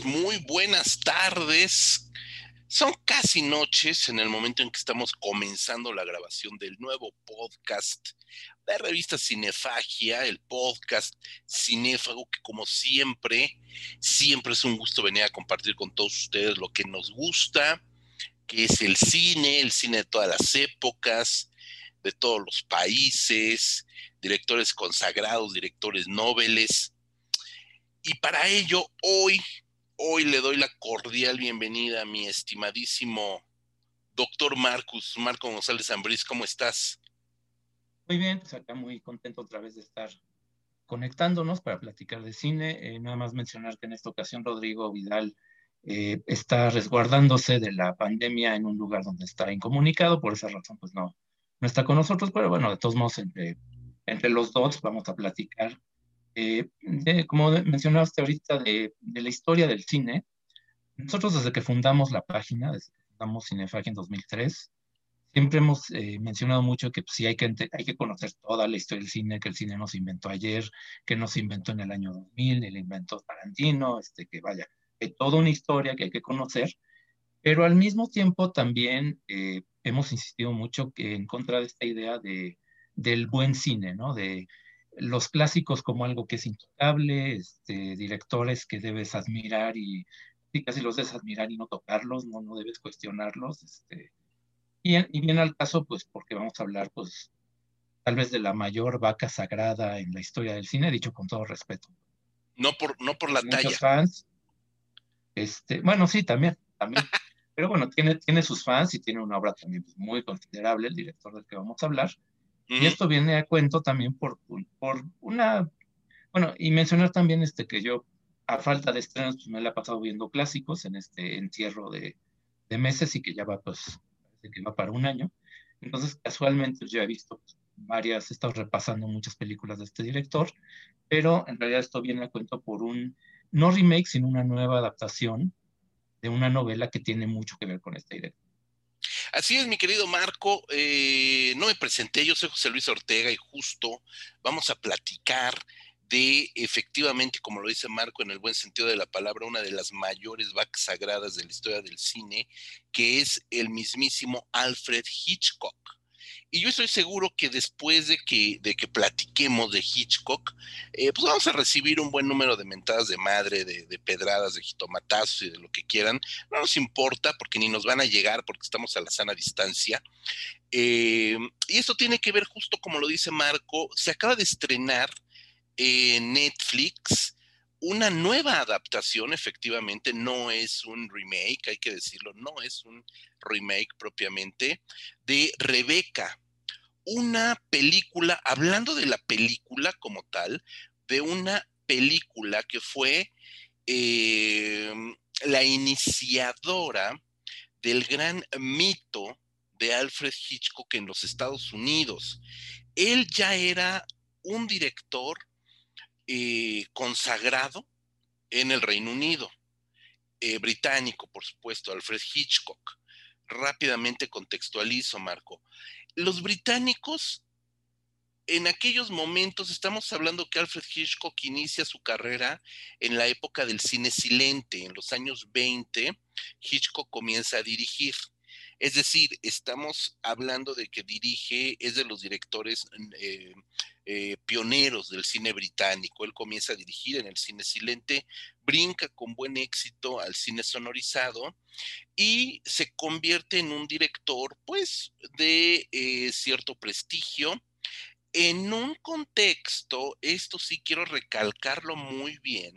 Muy buenas tardes. Son casi noches en el momento en que estamos comenzando la grabación del nuevo podcast de revista Cinefagia, el podcast cinéfago que como siempre, siempre es un gusto venir a compartir con todos ustedes lo que nos gusta, que es el cine, el cine de todas las épocas, de todos los países, directores consagrados, directores nobles. Y para ello, hoy, hoy le doy la cordial bienvenida a mi estimadísimo doctor Marcus, Marco González Ambrís, ¿cómo estás? Muy bien, pues acá muy contento otra vez de estar conectándonos para platicar de cine. Eh, nada más mencionar que en esta ocasión Rodrigo Vidal eh, está resguardándose de la pandemia en un lugar donde está incomunicado, por esa razón pues no, no está con nosotros, pero bueno, de todos modos entre, entre los dos vamos a platicar eh, como mencionaste ahorita, de, de, la historia del cine, nosotros desde que fundamos la página, desde que fundamos Cinefagia en 2003, siempre hemos eh, mencionado mucho que pues, sí hay que, hay que conocer toda la historia del cine, que el cine no se inventó ayer, que no se inventó en el año 2000, el inventó Tarantino, este, que vaya, hay toda una historia que hay que conocer, pero al mismo tiempo también eh, hemos insistido mucho que en contra de esta idea de, del buen cine, ¿no? De, los clásicos como algo que es intocable, este, directores que debes admirar y, casi los debes admirar y no tocarlos, no, no debes cuestionarlos. Este, y, y bien al caso, pues porque vamos a hablar, pues, tal vez de la mayor vaca sagrada en la historia del cine, dicho con todo respeto. No por, no por la talla. fans. Este, bueno, sí, también, también. Pero bueno, tiene, tiene sus fans y tiene una obra también pues, muy considerable, el director del que vamos a hablar. Y esto viene a cuento también por, por una, bueno, y mencionar también este que yo, a falta de estrenos, pues me la he pasado viendo clásicos en este encierro de, de meses y que ya va, pues, parece que va para un año. Entonces, casualmente yo he visto varias, he estado repasando muchas películas de este director, pero en realidad esto viene a cuento por un, no remake, sino una nueva adaptación de una novela que tiene mucho que ver con esta idea. Así es, mi querido Marco. Eh, no me presenté, yo soy José Luis Ortega y justo vamos a platicar de efectivamente, como lo dice Marco, en el buen sentido de la palabra, una de las mayores vacas sagradas de la historia del cine, que es el mismísimo Alfred Hitchcock. Y yo estoy seguro que después de que, de que platiquemos de Hitchcock, eh, pues vamos a recibir un buen número de mentadas de madre, de, pedradas, de jitomatazos y de lo que quieran. No nos importa porque ni nos van a llegar porque estamos a la sana distancia. Eh, y esto tiene que ver justo como lo dice Marco, se acaba de estrenar en Netflix una nueva adaptación, efectivamente, no es un remake, hay que decirlo, no es un remake propiamente, de Rebeca, una película, hablando de la película como tal, de una película que fue em, la iniciadora del gran mito de Alfred Hitchcock en los Estados Unidos. Él ya era un director consagrado en el Reino Unido, eh, británico, por supuesto, Alfred Hitchcock. Rápidamente contextualizo, Marco. Los británicos, en aquellos momentos, estamos hablando que Alfred Hitchcock inicia su carrera en la época del cine silente, en los años 20, Hitchcock comienza a dirigir. Es decir, estamos hablando de que dirige, es de los directores eh, eh, pioneros del cine británico. Él comienza a dirigir en el cine silente, brinca con buen éxito al cine sonorizado y se convierte en un director, pues, de eh, cierto prestigio. En un contexto, esto sí quiero recalcarlo muy bien,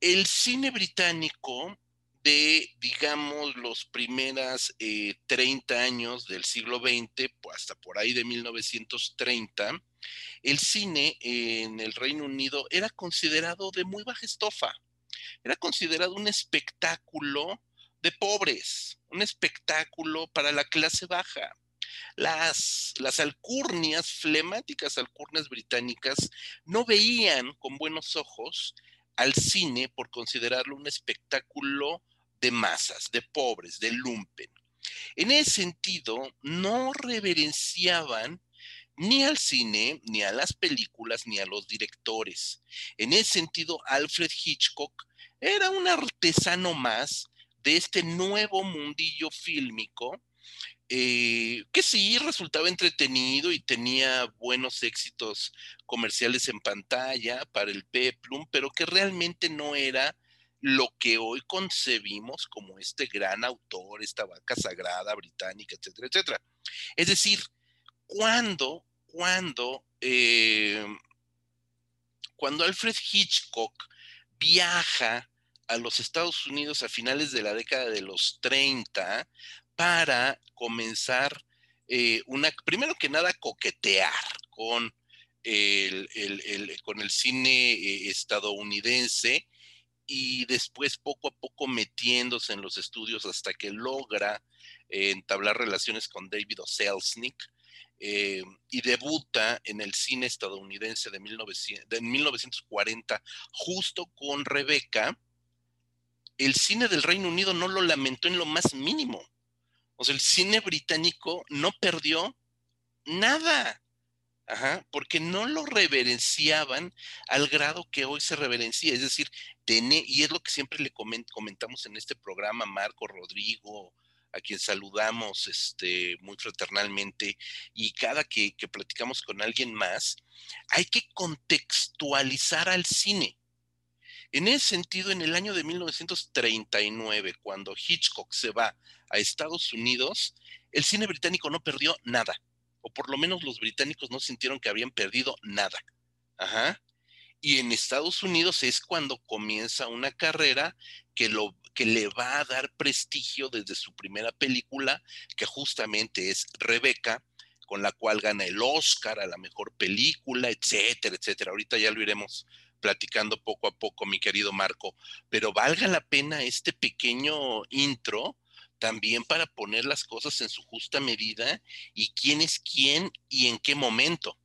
el cine británico de, digamos, los primeras 30 eh, años del siglo XX, hasta por ahí de 1930, el cine en el Reino Unido era considerado de muy baja estofa. Era considerado un espectáculo de pobres, un espectáculo para la clase baja. Las, las alcurnias, flemáticas alcurnias británicas, no veían con buenos ojos al cine por considerarlo un espectáculo de masas, de pobres, de lumpen. En ese sentido, no reverenciaban ni al cine, ni a las películas, ni a los directores. En ese sentido, Alfred Hitchcock era un artesano más de este nuevo mundillo fílmico eh, que sí resultaba entretenido y tenía buenos éxitos comerciales en pantalla para el Peplum, pero que realmente no era lo que hoy concebimos como este gran autor, esta vaca sagrada británica, etcétera, etcétera. Es decir, cuando, cuando, eh, cuando Alfred Hitchcock viaja a los Estados Unidos a finales de la década de los 30 para comenzar eh, una, primero que nada, coquetear con el, con el cine eh, estadounidense y después poco a poco metiéndose en los estudios hasta que logra eh, entablar relaciones con David O. y debuta en el cine estadounidense de, 1900, de 1940 justo con Rebeca, el cine del Reino Unido no lo lamentó en lo más mínimo. O sea, el cine británico no perdió nada. Ajá, porque no lo reverenciaban al grado que hoy se reverencia. Es decir, tiene, y es lo que siempre le comentamos en este programa, Marco, Rodrigo, a quien saludamos este, muy fraternalmente, y cada que, que platicamos con alguien más, hay que contextualizar al cine. En ese sentido, en el año de 1939, cuando Hitchcock se va a Estados Unidos, el cine británico no perdió nada, por lo menos los británicos no sintieron que habían perdido nada. Ajá. Y en Estados Unidos es cuando comienza una carrera que, lo, que le va a dar prestigio desde su primera película, que justamente es Rebeca, con la cual gana el Oscar a la mejor película, etcétera, etcétera. Ahorita ya lo iremos platicando poco a poco, mi querido Marco, pero valga la pena este pequeño intro también para poner las cosas en su justa medida y quién es quién y en qué momento.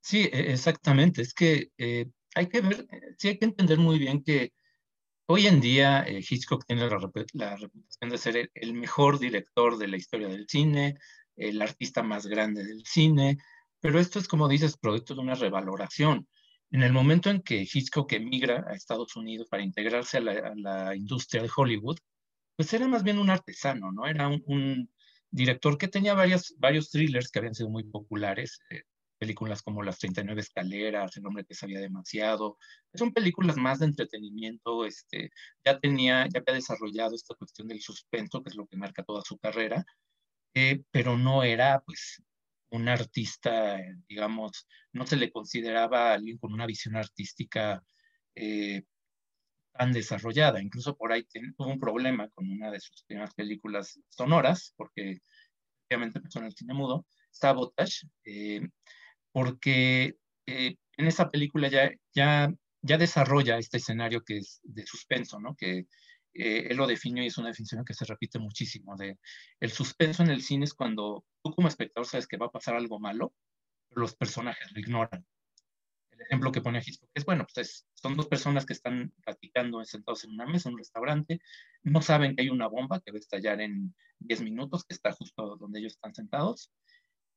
Sí, e, exactamente. Es que eh, hay que ver, eh, sí hay que entender muy bien que hoy en día eh, Hitchcock tiene la, reputación de ser el, mejor director de la historia del cine, el artista más grande del cine, pero esto es, como dices, producto de una revaloración. En el momento en que Hitchcock emigra a Estados Unidos para integrarse a la, industria de Hollywood, pues era más bien un artesano, ¿no? Era un, director que tenía varias, varios thrillers que habían sido muy populares, eh, películas como Las 39 Escaleras, El hombre que sabía demasiado, son películas más de entretenimiento, este, ya tenía, ya había desarrollado esta cuestión del suspenso, que es lo que marca toda su carrera, eh, pero no era, pues, un artista, digamos, no se le consideraba alguien con una visión artística eh, tan desarrollada. Incluso por ahí tuvo un problema con una de sus primeras películas sonoras, porque obviamente empezó en el cine mudo, Sabotage, eh, porque eh, en esa película ya, ya, ya desarrolla este escenario que es de suspenso, ¿no? Que eh, él lo definió y es una definición que se repite muchísimo, de el suspenso en el cine es cuando tú como espectador sabes que va a pasar algo malo, pero los personajes lo ignoran. El ejemplo que pone Hitchcock es, bueno, pues son dos personas que están platicando sentados en una mesa, en un restaurante, no saben que hay una bomba que va a estallar en 10 minutos, que está justo donde ellos están sentados,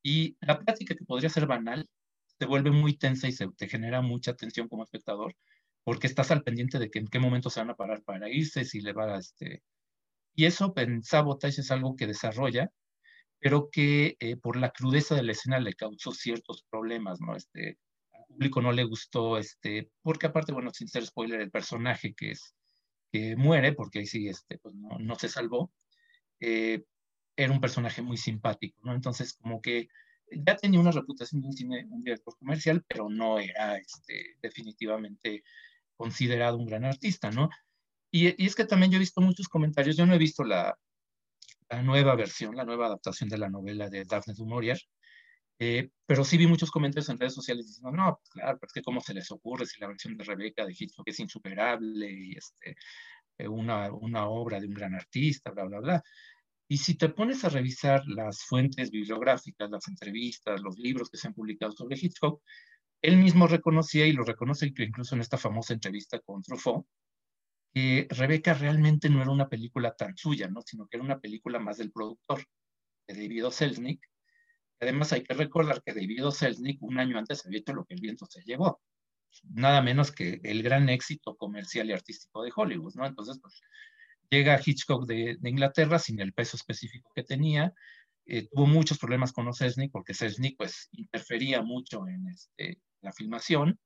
y la plática que podría ser banal se vuelve muy tensa y se te genera mucha tensión como espectador, porque estás al pendiente de que en qué momento se van a parar para irse, si le va a... Este... Y eso en Sabotage es algo que desarrolla, pero que eh, por la crudeza de la escena le causó ciertos problemas, ¿no? Este, al público no le gustó, este, porque aparte, bueno, sin ser spoiler, el personaje que es que muere, porque ahí sí, este, pues no, no se salvó, eh, era un personaje muy simpático, ¿no? Entonces, como que ya tenía una reputación de un, cine, un director comercial, pero no era este, definitivamente considerado un gran artista, ¿no? Y, es que también yo he visto muchos comentarios, yo no he visto la, la nueva versión, la nueva adaptación de la novela de Daphne du Maurier, eh, pero sí vi muchos comentarios en redes sociales diciendo, no, pues claro, pero es que cómo se les ocurre si la versión de Rebeca de Hitchcock es insuperable y este, eh, una, una obra de un gran artista, bla, bla, bla. Y si te pones a revisar las fuentes bibliográficas, las entrevistas, los libros que se han publicado sobre Hitchcock, él mismo reconocía y lo reconoce incluso en esta famosa entrevista con Truffaut, que Rebeca realmente no era una película tan suya, ¿no? sino que era una película más del productor, de David. Selznick, Además, hay que recordar que David Selznick un año antes había hecho lo que el viento se llevó. Nada menos que el gran éxito comercial y artístico de Hollywood, ¿no? Entonces, pues, llega Hitchcock de, Inglaterra sin el peso específico que tenía. Eh, tuvo muchos problemas con Selznick porque Selznick, pues, interfería mucho en este, la filmación.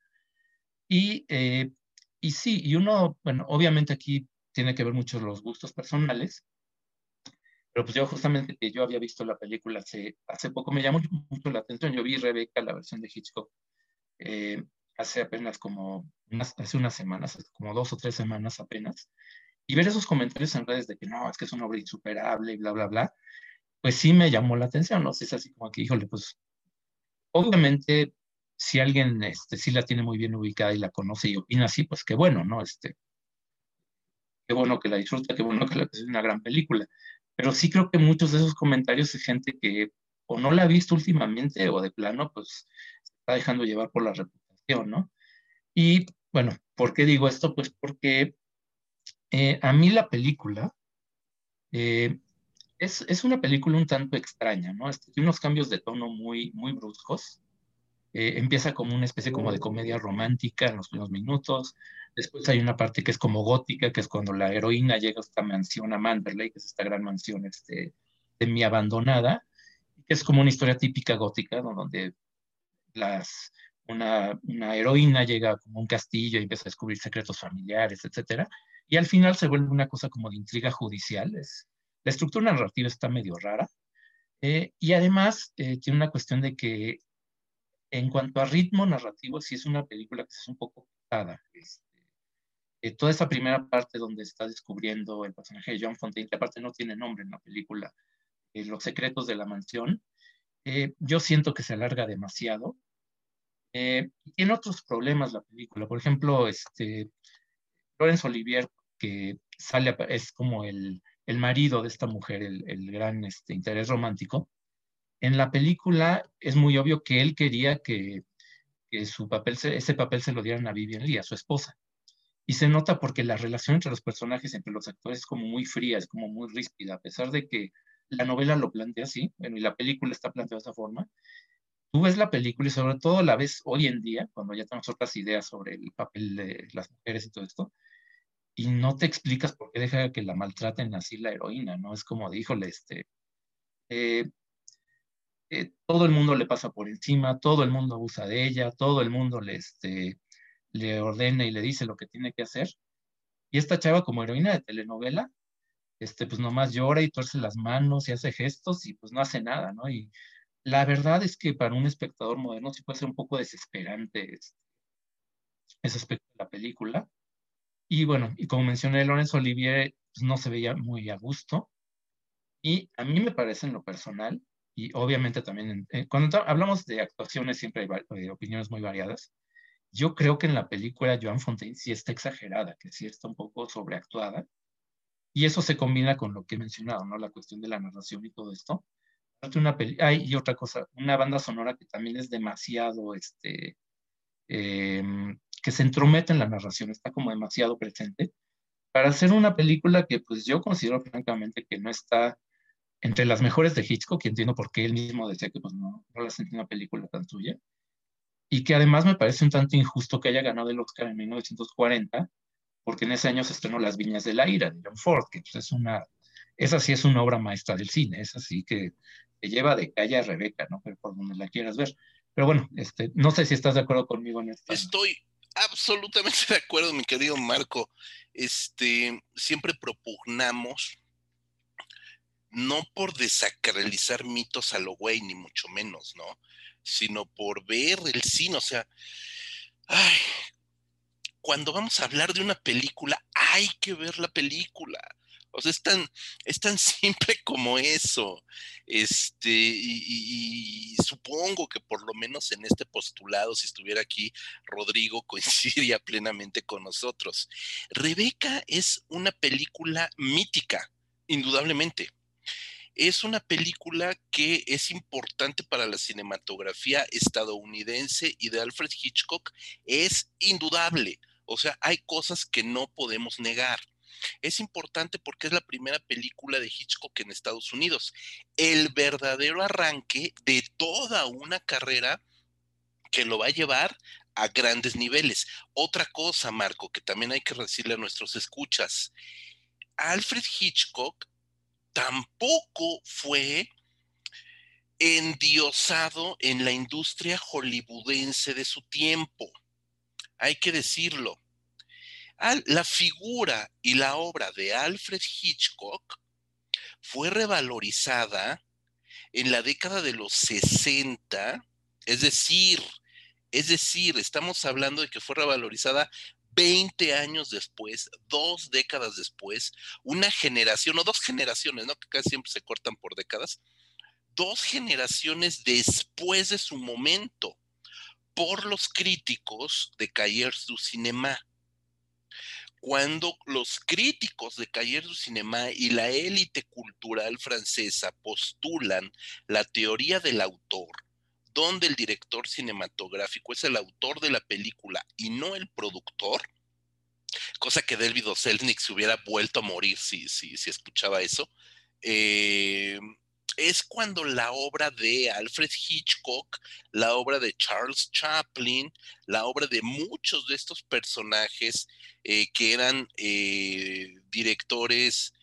Y, eh, y sí, y uno, bueno, obviamente aquí tiene que ver mucho los gustos personales, pero pues yo justamente que yo había visto la película hace, hace poco, me llamó mucho la atención. Yo vi Rebeca, la versión de Hitchcock, eh, hace apenas como unas, hace unas semanas, como dos o tres semanas apenas. Y ver esos comentarios en redes de que no, es que es una obra insuperable bla, bla, bla, pues sí me llamó la atención, ¿no? Es así como que, híjole, pues obviamente si alguien este, sí la tiene muy bien ubicada y la conoce y opina así, pues qué bueno, ¿no? Este, qué bueno que la disfruta, qué bueno que la es una gran película. Pero sí creo que muchos de esos comentarios de gente que o no la ha visto últimamente o de plano, pues se está dejando llevar por la reputación, ¿no? Y bueno, ¿por qué digo esto? Pues porque eh, a mí la película eh, es, es, una película un tanto extraña, ¿no? Este, tiene unos cambios de tono muy, muy bruscos. Eh, empieza como una especie como de comedia romántica en los primeros minutos, Después hay una parte que es como gótica, que es cuando la heroína llega a esta mansión a Manderley, que es esta gran mansión este, mi abandonada, que es como una historia típica gótica, donde las, una, una, heroína llega como un castillo y empieza a descubrir secretos familiares, etc. Y al final se vuelve una cosa como de intriga judicial. Es, la estructura narrativa está medio rara. Eh, y además eh, tiene una cuestión de que en cuanto a ritmo narrativo, sí es una película que es un poco pesada. Es, eh, toda esa primera parte donde está descubriendo el personaje de John Fontaine, que aparte no tiene nombre en la película, eh, Los secretos de la mansión, eh, yo siento que se alarga demasiado. tiene otros problemas la película. Por ejemplo, este, Olivier, que sale, es como el, marido de esta mujer, el, el gran este, interés romántico. En la película es muy obvio que él quería que, su papel, ese papel se lo dieran a Vivian Lee, a su esposa y se nota porque la relación entre los personajes, entre los actores, es como muy fría, es como muy ríspida, a pesar de que la novela lo plantea así, bueno, y la película está planteada de esa forma. Tú ves la película y sobre todo la ves hoy en día, cuando ya tenemos otras ideas sobre el papel de las mujeres y todo esto, y no te explicas por qué deja que la maltraten así la heroína, ¿no? Es como, díjole, este, eh, eh, todo el mundo le pasa por encima, todo el mundo abusa de ella, todo el mundo le, este, le ordena y le dice lo que tiene que hacer. Y esta chava como heroína de telenovela, este, pues nomás llora y tuerce las manos y hace gestos y pues no hace nada, ¿no? Y la verdad es que para un espectador moderno sí puede ser un poco desesperante este, ese aspecto de la película. Y bueno, y como mencioné, Lorenzo Olivier pues, no se veía muy a gusto. Y a mí me parece en lo personal, y obviamente también, cuando hablamos de actuaciones siempre hay eh, opiniones muy variadas, yo creo que en la película Joan Fontaine sí está exagerada, que sí está un poco sobreactuada. Y eso se combina con lo que he mencionado, ¿no? La cuestión de la narración y todo esto. Una Hay y otra cosa, una banda sonora que también es demasiado, este, em, que se entromete en la narración, está como demasiado presente. Para hacer una película que pues yo considero francamente que no está entre las mejores de Hitchcock, que entiendo por qué él mismo decía que pues no, no la sentí una película tan suya y que además me parece un tanto injusto que haya ganado el Oscar en 1940, porque en ese año se estrenó Las Viñas de la Ira de John Ford, que pues, es una, esa sí es una obra maestra del cine, es así que te lleva de calle a Rebeca, ¿no? Pero por donde la quieras ver. Pero bueno, este, no sé si estás de acuerdo conmigo en esto. Estoy absolutamente de acuerdo, mi querido Marco. Este, siempre propugnamos no por desacralizar mitos a lo güey, ni mucho menos, ¿no? sino por ver el cine. O sea, ay, cuando vamos a hablar de una película, hay que ver la película. O sea, es tan, es tan simple como eso. Este, y, supongo que por lo menos en este postulado, si estuviera aquí Rodrigo, coincidiría plenamente con nosotros. Rebeca es una película mítica, indudablemente es una película que es importante para la cinematografía estadounidense y de Alfred Hitchcock es indudable. O sea, hay cosas que no podemos negar. Es importante porque es la primera película de Hitchcock en Estados Unidos. El verdadero arranque de toda una carrera que lo va a llevar a grandes niveles. Otra cosa, Marco, que también hay que decirle a nuestros escuchas, Alfred Hitchcock tampoco fue endiosado en la industria hollywoodense de su tiempo. Hay que decirlo. La figura y la obra de Alfred Hitchcock fue revalorizada en la década de los 60, es decir, es decir, estamos hablando de que fue revalorizada 20 años después, dos décadas después, una generación o dos generaciones, ¿no? Que casi siempre se cortan por décadas, dos generaciones después de su momento por los críticos de Cahiers du Cinéma. Cuando los críticos de Cahiers du Cinéma y la élite cultural francesa postulan la teoría del autor, donde el director cinematográfico es el autor de la película y no el productor, cosa que David Selznick se hubiera vuelto a morir si, si, si escuchaba eso, eh, es cuando la obra de Alfred Hitchcock, la obra de Charles Chaplin, la obra de muchos de estos personajes eh, que eran eh, directores,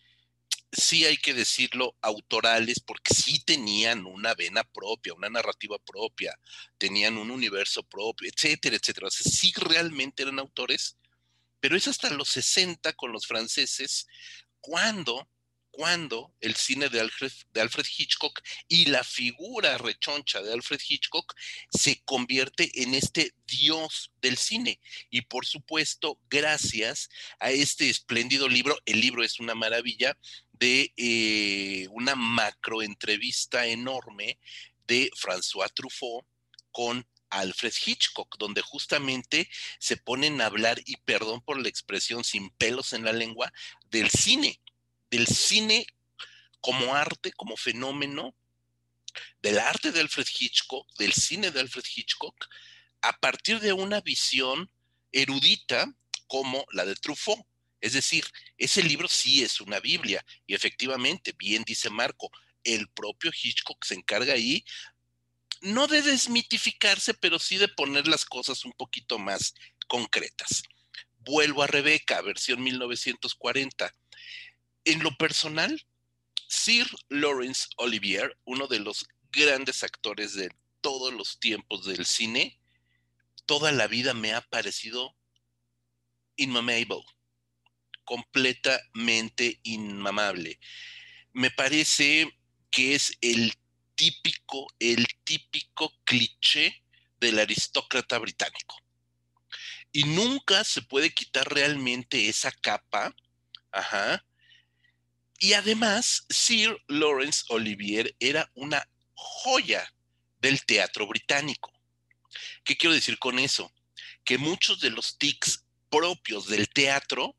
sí hay que decirlo, autorales, porque sí tenían una vena propia, una narrativa propia, tenían un universo propio, etcétera, etcétera. O sea, sí realmente eran autores, pero es hasta los 60 con los franceses cuando cuando el cine de Alfred, de Alfred, Hitchcock y la figura rechoncha de Alfred Hitchcock se convierte en este dios del cine. Y por supuesto, gracias a este espléndido libro, el libro es una maravilla, de eh, una macro entrevista enorme de François Truffaut con Alfred Hitchcock, donde justamente se ponen a hablar, y perdón por la expresión sin pelos en la lengua, del cine del cine como arte, como fenómeno, del arte de Alfred Hitchcock, del cine de Alfred Hitchcock, a partir de una visión erudita como la de Truffaut. Es decir, ese libro sí es una Biblia y efectivamente, bien dice Marco, el propio Hitchcock se encarga ahí no de desmitificarse, pero sí de poner las cosas un poquito más concretas. Vuelvo a Rebeca, versión 1940. En lo personal, Sir Lawrence Olivier, uno de los grandes actores de todos los tiempos del cine, toda la vida me ha parecido inmamable, completamente inmamable. Me parece que es el típico, el típico cliché del aristócrata británico. Y nunca se puede quitar realmente esa capa, ajá, y además, Sir Lawrence Olivier era una joya del teatro británico. ¿Qué quiero decir con eso? Que muchos de los tics propios del teatro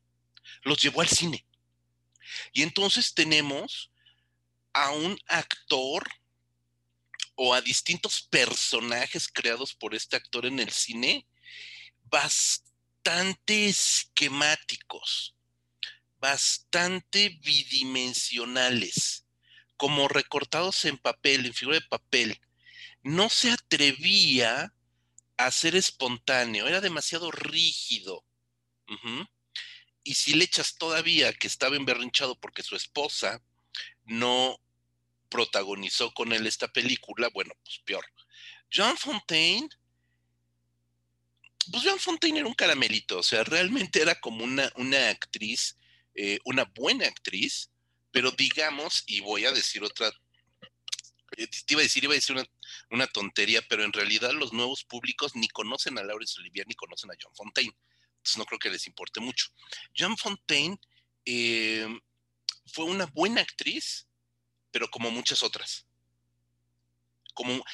los llevó al cine. Y entonces tenemos a un actor o a distintos personajes creados por este actor en el cine bastante esquemáticos, bastante bidimensionales, como recortados en papel, en figura de papel. No se atrevía a ser espontáneo, era demasiado rígido. Y si le echas todavía que estaba emberrinchado porque su esposa no protagonizó con él esta película, bueno, pues peor. John Fontaine, pues John Fontaine era un caramelito, o sea, realmente era como una, una actriz eh, una buena actriz, pero digamos, y voy a decir otra, eh, te iba a decir, iba a decir una, tontería, pero en realidad los nuevos públicos ni conocen a Laurence Olivier ni conocen a John Fontaine. Entonces no creo que les importe mucho. John Fontaine eh, fue una buena actriz, pero como muchas otras. Como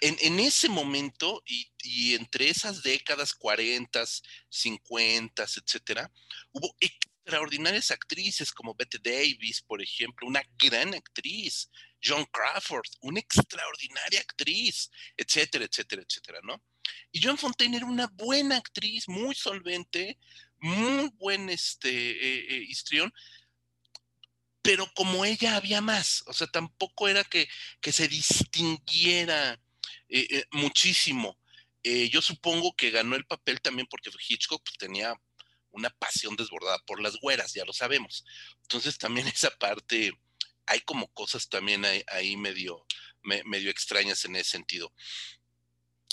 en, ese momento y, y, entre esas décadas 40, 50, etcétera, hubo extraordinarias actrices como Bette Davis, por ejemplo, una gran actriz, John Crawford, una extraordinaria actriz, etcétera, etcétera, etcétera, ¿no? Y John Fontaine era una buena actriz, muy solvente, muy buen este, eh, eh, histrión, pero como ella había más, o sea, tampoco era que, que se distinguiera eh, muchísimo. yo supongo que ganó el papel también porque Hitchcock pues, tenía una pasión desbordada por las güeras, ya lo sabemos. Entonces también esa parte, hay como cosas también ahí, medio, extrañas en ese sentido.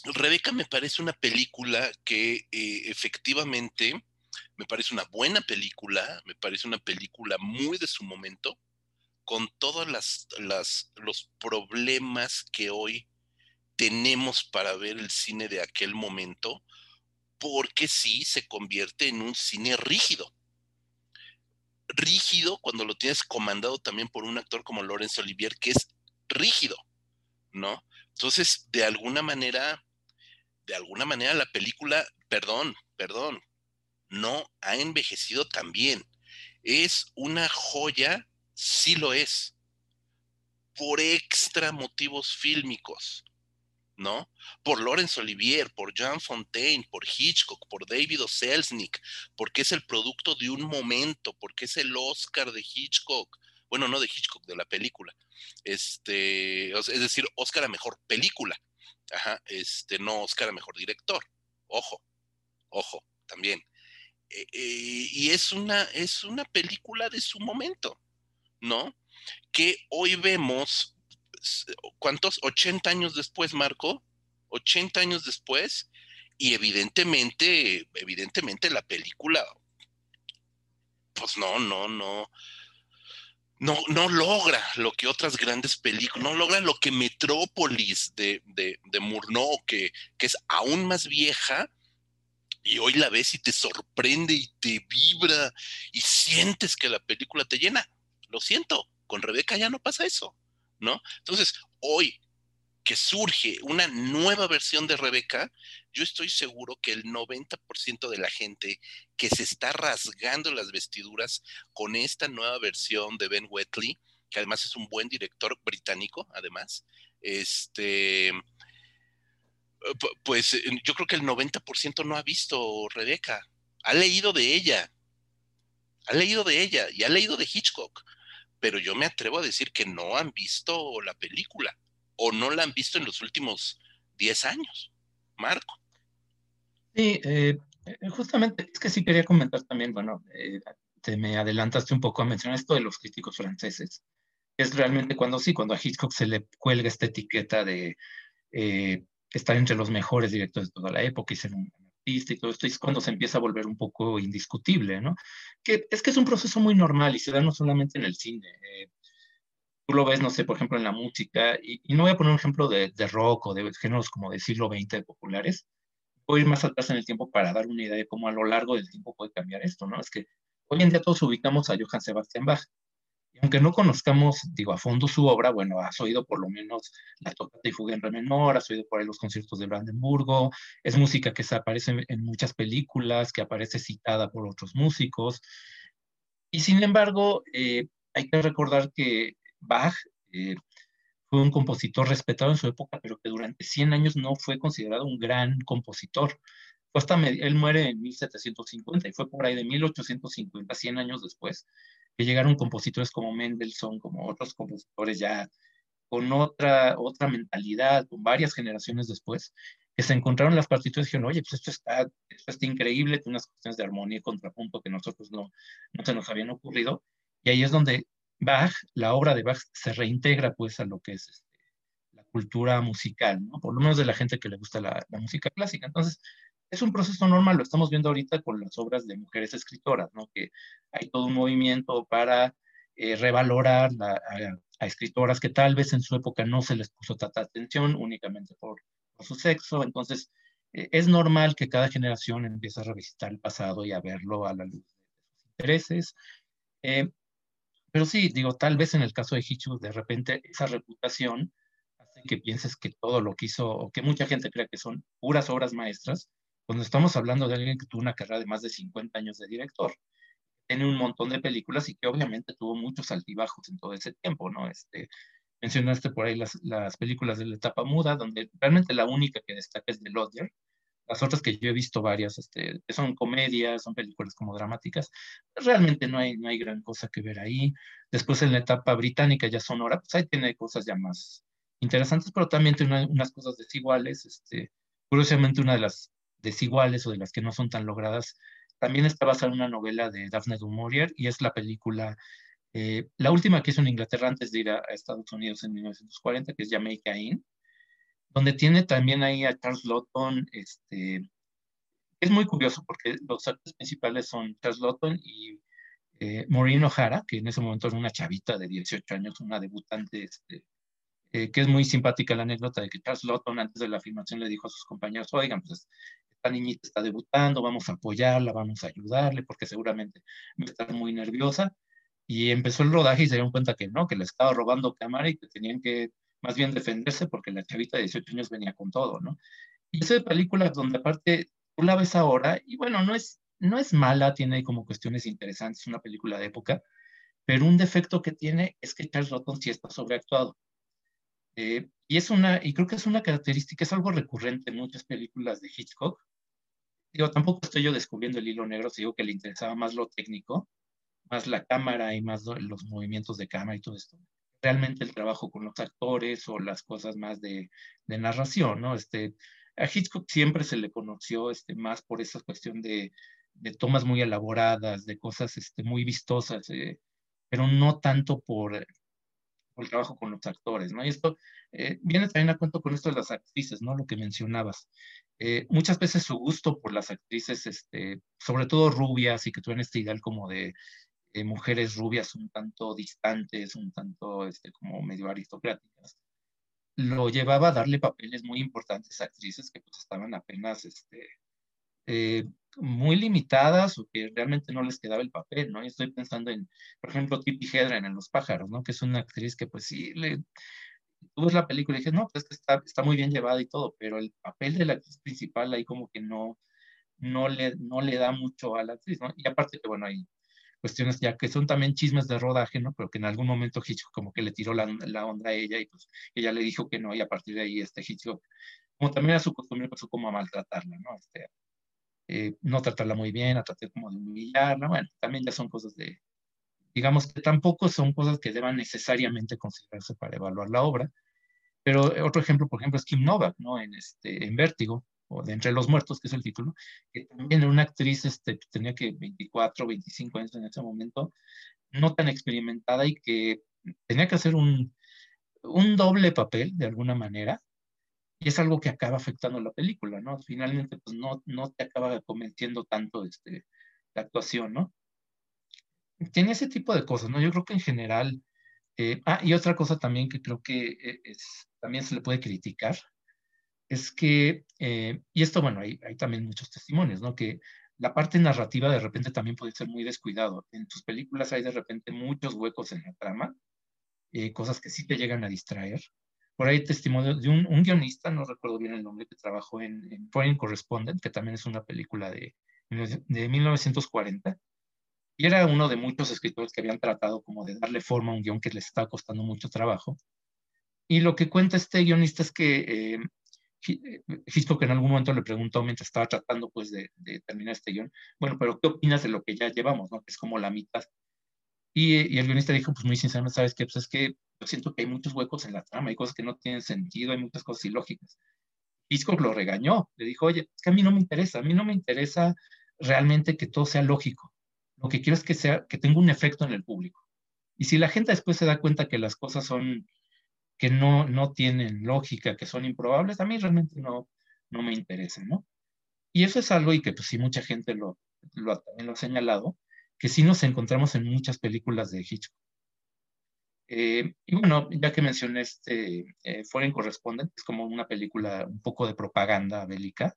Rebeca me parece una película que efectivamente me parece una buena película, me parece una película muy de su momento, con todos las, los problemas que hoy tenemos para ver el cine de aquel momento, porque sí se convierte en un cine rígido. Rígido cuando lo tienes comandado también por un actor como Laurence Olivier, que es rígido, ¿no? Entonces, de alguna manera, de alguna manera la película, perdón, perdón, no ha envejecido tan bien. Es una joya, sí lo es, por extra motivos fílmicos, ¿no? Por Laurence Olivier, por John Fontaine, por Hitchcock, por David O. Selznick, porque es el producto de un momento, porque es el Oscar de Hitchcock. Bueno, no de Hitchcock, de la película. Este, es decir, Oscar a mejor película. Ajá, este, no Oscar a mejor director. Ojo, ojo, también. Eh, eh, y es una, es una película de su momento, ¿no? Que hoy vemos, ¿cuántos? 80 años después, Marco, 80 años después, y evidentemente, evidentemente la película, pues no, no, no, no, no logra lo que otras grandes películas, no logra lo que Metrópolis de, de, de Murnau, que, que es aún más vieja, y hoy la ves y te sorprende y te vibra y sientes que la película te llena. Lo siento, con Rebeca ya no pasa eso, ¿no? Entonces, hoy que surge una nueva versión de Rebeca, yo estoy seguro que el 90% de la gente que se está rasgando las vestiduras con esta nueva versión de Ben Wheatley, que además es un buen director británico, además, este, eh, pues eh, yo creo que el 90% no ha visto Rebeca, ha leído de ella, ha leído de ella y ha leído de Hitchcock, pero yo me atrevo a decir que no han visto la película o no la han visto en los últimos 10 años. Marco. Sí, eh, justamente es que sí quería comentar también, bueno, te me adelantaste un poco a mencionar esto de los críticos franceses. Es realmente cuando sí, cuando a Hitchcock se le cuelga esta etiqueta de estar entre los mejores directores de toda la época y ser un artista y todo esto, es cuando se empieza a volver un poco indiscutible, ¿no? Que es que es un proceso muy normal y se da no solamente en el cine. Eh, tú lo ves, no sé, por ejemplo, en la música, y, no voy a poner un ejemplo de, de, rock o de géneros como del siglo XX populares, voy a ir más atrás en el tiempo para dar una idea de cómo a lo largo del tiempo puede cambiar esto, ¿no? Es que hoy en día todos ubicamos a Johann Sebastian Bach, aunque no conozcamos, digo, a fondo su obra, bueno, has oído por lo menos la tocata y fuga en re menor, has oído por ahí los conciertos de Brandenburgo, es música que se aparece en muchas películas, que aparece citada por otros músicos. Y sin embargo, eh, hay que recordar que Bach eh, fue un compositor respetado en su época, pero que durante 100 años no fue considerado un gran compositor. Hasta él muere en 1750 y fue por ahí de 1850, 100 años después, que llegaron compositores como Mendelssohn, como otros compositores ya con otra, otra mentalidad, con varias generaciones después, que se encontraron las partituras y dijeron, oye, pues esto está, esto está increíble, tiene unas cuestiones de armonía y contrapunto que nosotros no, no se nos habían ocurrido. Y ahí es donde Bach, la obra de Bach, se reintegra pues a lo que es este, la cultura musical, ¿no? Por lo menos de la gente que le gusta la, la música clásica. Entonces, es un proceso normal, lo estamos viendo ahorita con las obras de mujeres escritoras, ¿no? Que hay todo un movimiento para eh, revalorar a, escritoras que tal vez en su época no se les puso tanta atención únicamente por, su sexo. Entonces, eh, es normal que cada generación empiece a revisitar el pasado y a verlo a la luz de sus intereses. Eh, pero sí, digo, tal vez en el caso de Hitchcock, de repente esa reputación hace que pienses que todo lo que hizo, o que mucha gente crea que son puras obras maestras, cuando estamos hablando de alguien que tuvo una carrera de más de 50 años de director, tiene un montón de películas y que obviamente tuvo muchos altibajos en todo ese tiempo, ¿no? Este, mencionaste por ahí las, las películas de la etapa muda, donde realmente la única que destaca es The Lodger, las otras que yo he visto varias, este, son comedias, son películas como dramáticas, realmente no hay, no hay gran cosa que ver ahí. Después en la etapa británica ya Sonora, pues ahí tiene cosas ya más interesantes, pero también tiene unas cosas desiguales. Este, curiosamente una de las desiguales o de las que no son tan logradas, también está basada en una novela de Daphne du Maurier y es la película, eh, la última que hizo en Inglaterra antes de ir a, a Estados Unidos en 1940, que es Jamaica Inn donde tiene también ahí a Charles Lawton, este, es muy curioso porque los actores principales son Charles Lawton y eh, Maureen O'Hara, que en ese momento era una chavita de 18 años, una debutante, este, eh, que es muy simpática la anécdota de que Charles Lawton antes de la filmación le dijo a sus compañeros, oigan, pues esta niñita está debutando, vamos a apoyarla, vamos a ayudarle, porque seguramente va a estar muy nerviosa. Y empezó el rodaje y se dieron cuenta que no, que le estaba robando cámara y que tenían que más bien defenderse porque la chavita de 18 años venía con todo, ¿no? Y esa película donde aparte tú la ves ahora y bueno, no es, no es mala, tiene como cuestiones interesantes, una película de época, pero un defecto que tiene es que Charles Lawton sí está sobreactuado. Eh, y es una, y creo que es una característica, es algo recurrente en muchas películas de Hitchcock. Digo, tampoco estoy yo descubriendo el hilo negro, si digo que le interesaba más lo técnico, más la cámara y más los movimientos de cámara y todo esto realmente el trabajo con los actores o las cosas más de, de narración, ¿no? Este, a Hitchcock siempre se le conoció este, más por esa cuestión de, de tomas muy elaboradas, de cosas este, muy vistosas, eh, pero no tanto por, el trabajo con los actores, ¿no? Y esto eh, viene también a cuento con esto de las actrices, ¿no? Lo que mencionabas. Eh, muchas veces su gusto por las actrices, este, sobre todo rubias y que tuvieran este ideal como de eh, mujeres rubias un tanto distantes, un tanto este, como medio aristocráticas, lo llevaba a darle papeles muy importantes a actrices que pues estaban apenas este, eh, muy limitadas o que realmente no les quedaba el papel, ¿no? Y estoy pensando en, por ejemplo, Tippi Hedren en Los pájaros, ¿no? Que es una actriz que pues sí, le, tú ves la película y dices, no, pues está, está muy bien llevada y todo, pero el papel de la actriz principal ahí como que no, no, le, no le da mucho a la actriz, ¿no? Y aparte que, bueno, hay cuestiones ya que son también chismes de rodaje, ¿no? Pero que en algún momento Hitchcock como que le tiró la, la, onda a ella y pues ella le dijo que no y a partir de ahí este Hitchcock, como también a su costumbre, empezó como a maltratarla, ¿no? Este, eh, no tratarla muy bien, a tratar como de humillarla, bueno, también ya son cosas de, digamos que tampoco son cosas que deban necesariamente considerarse para evaluar la obra, pero otro ejemplo, por ejemplo, es Kim Novak, ¿no? En, este, en Vértigo, o de Entre los Muertos, que es el título, que también era una actriz, este, tenía que 24, 25 años en ese momento, no tan experimentada y que tenía que hacer un, un doble papel de alguna manera, y es algo que acaba afectando la película, ¿no? Finalmente, pues no, no te acaba convenciendo tanto este, la actuación, ¿no? Tiene ese tipo de cosas, ¿no? Yo creo que en general, eh, ah, y otra cosa también que creo que eh, es, también se le puede criticar, es que, eh, y esto, bueno, hay, hay, también muchos testimonios, ¿no? Que la parte narrativa de repente también puede ser muy descuidado. En tus películas hay de repente muchos huecos en la trama, eh, cosas que sí te llegan a distraer. Por ahí testimonios de un, guionista, no recuerdo bien el nombre, que trabajó en, Foreign Correspondent, que también es una película de, de 1940. Y era uno de muchos escritores que habían tratado como de darle forma a un guion que les estaba costando mucho trabajo. Y lo que cuenta este guionista es que eh, Hitchcock en algún momento le preguntó mientras estaba tratando pues de, terminar este guion, bueno, pero ¿qué opinas de lo que ya llevamos, no? Es como la mitad. Y, y el guionista dijo, pues muy sinceramente, ¿sabes qué? Pues es que yo siento que hay muchos huecos en la trama, hay cosas que no tienen sentido, hay muchas cosas ilógicas. Hitchcock lo regañó, le dijo, oye, es que a mí no me interesa, a mí no me interesa realmente que todo sea lógico. Lo que quiero es que, sea, que tenga un efecto en el público. Y si la gente después se da cuenta que las cosas son que no, no tienen lógica, que son improbables, a mí realmente no, no me interesan, ¿no? Y eso es algo y que pues sí mucha gente lo, lo, también lo ha señalado, que sí nos encontramos en muchas películas de Hitchcock. Eh, y bueno, ya que mencioné este eh, Foreign Correspondent, es como una película un poco de propaganda bélica.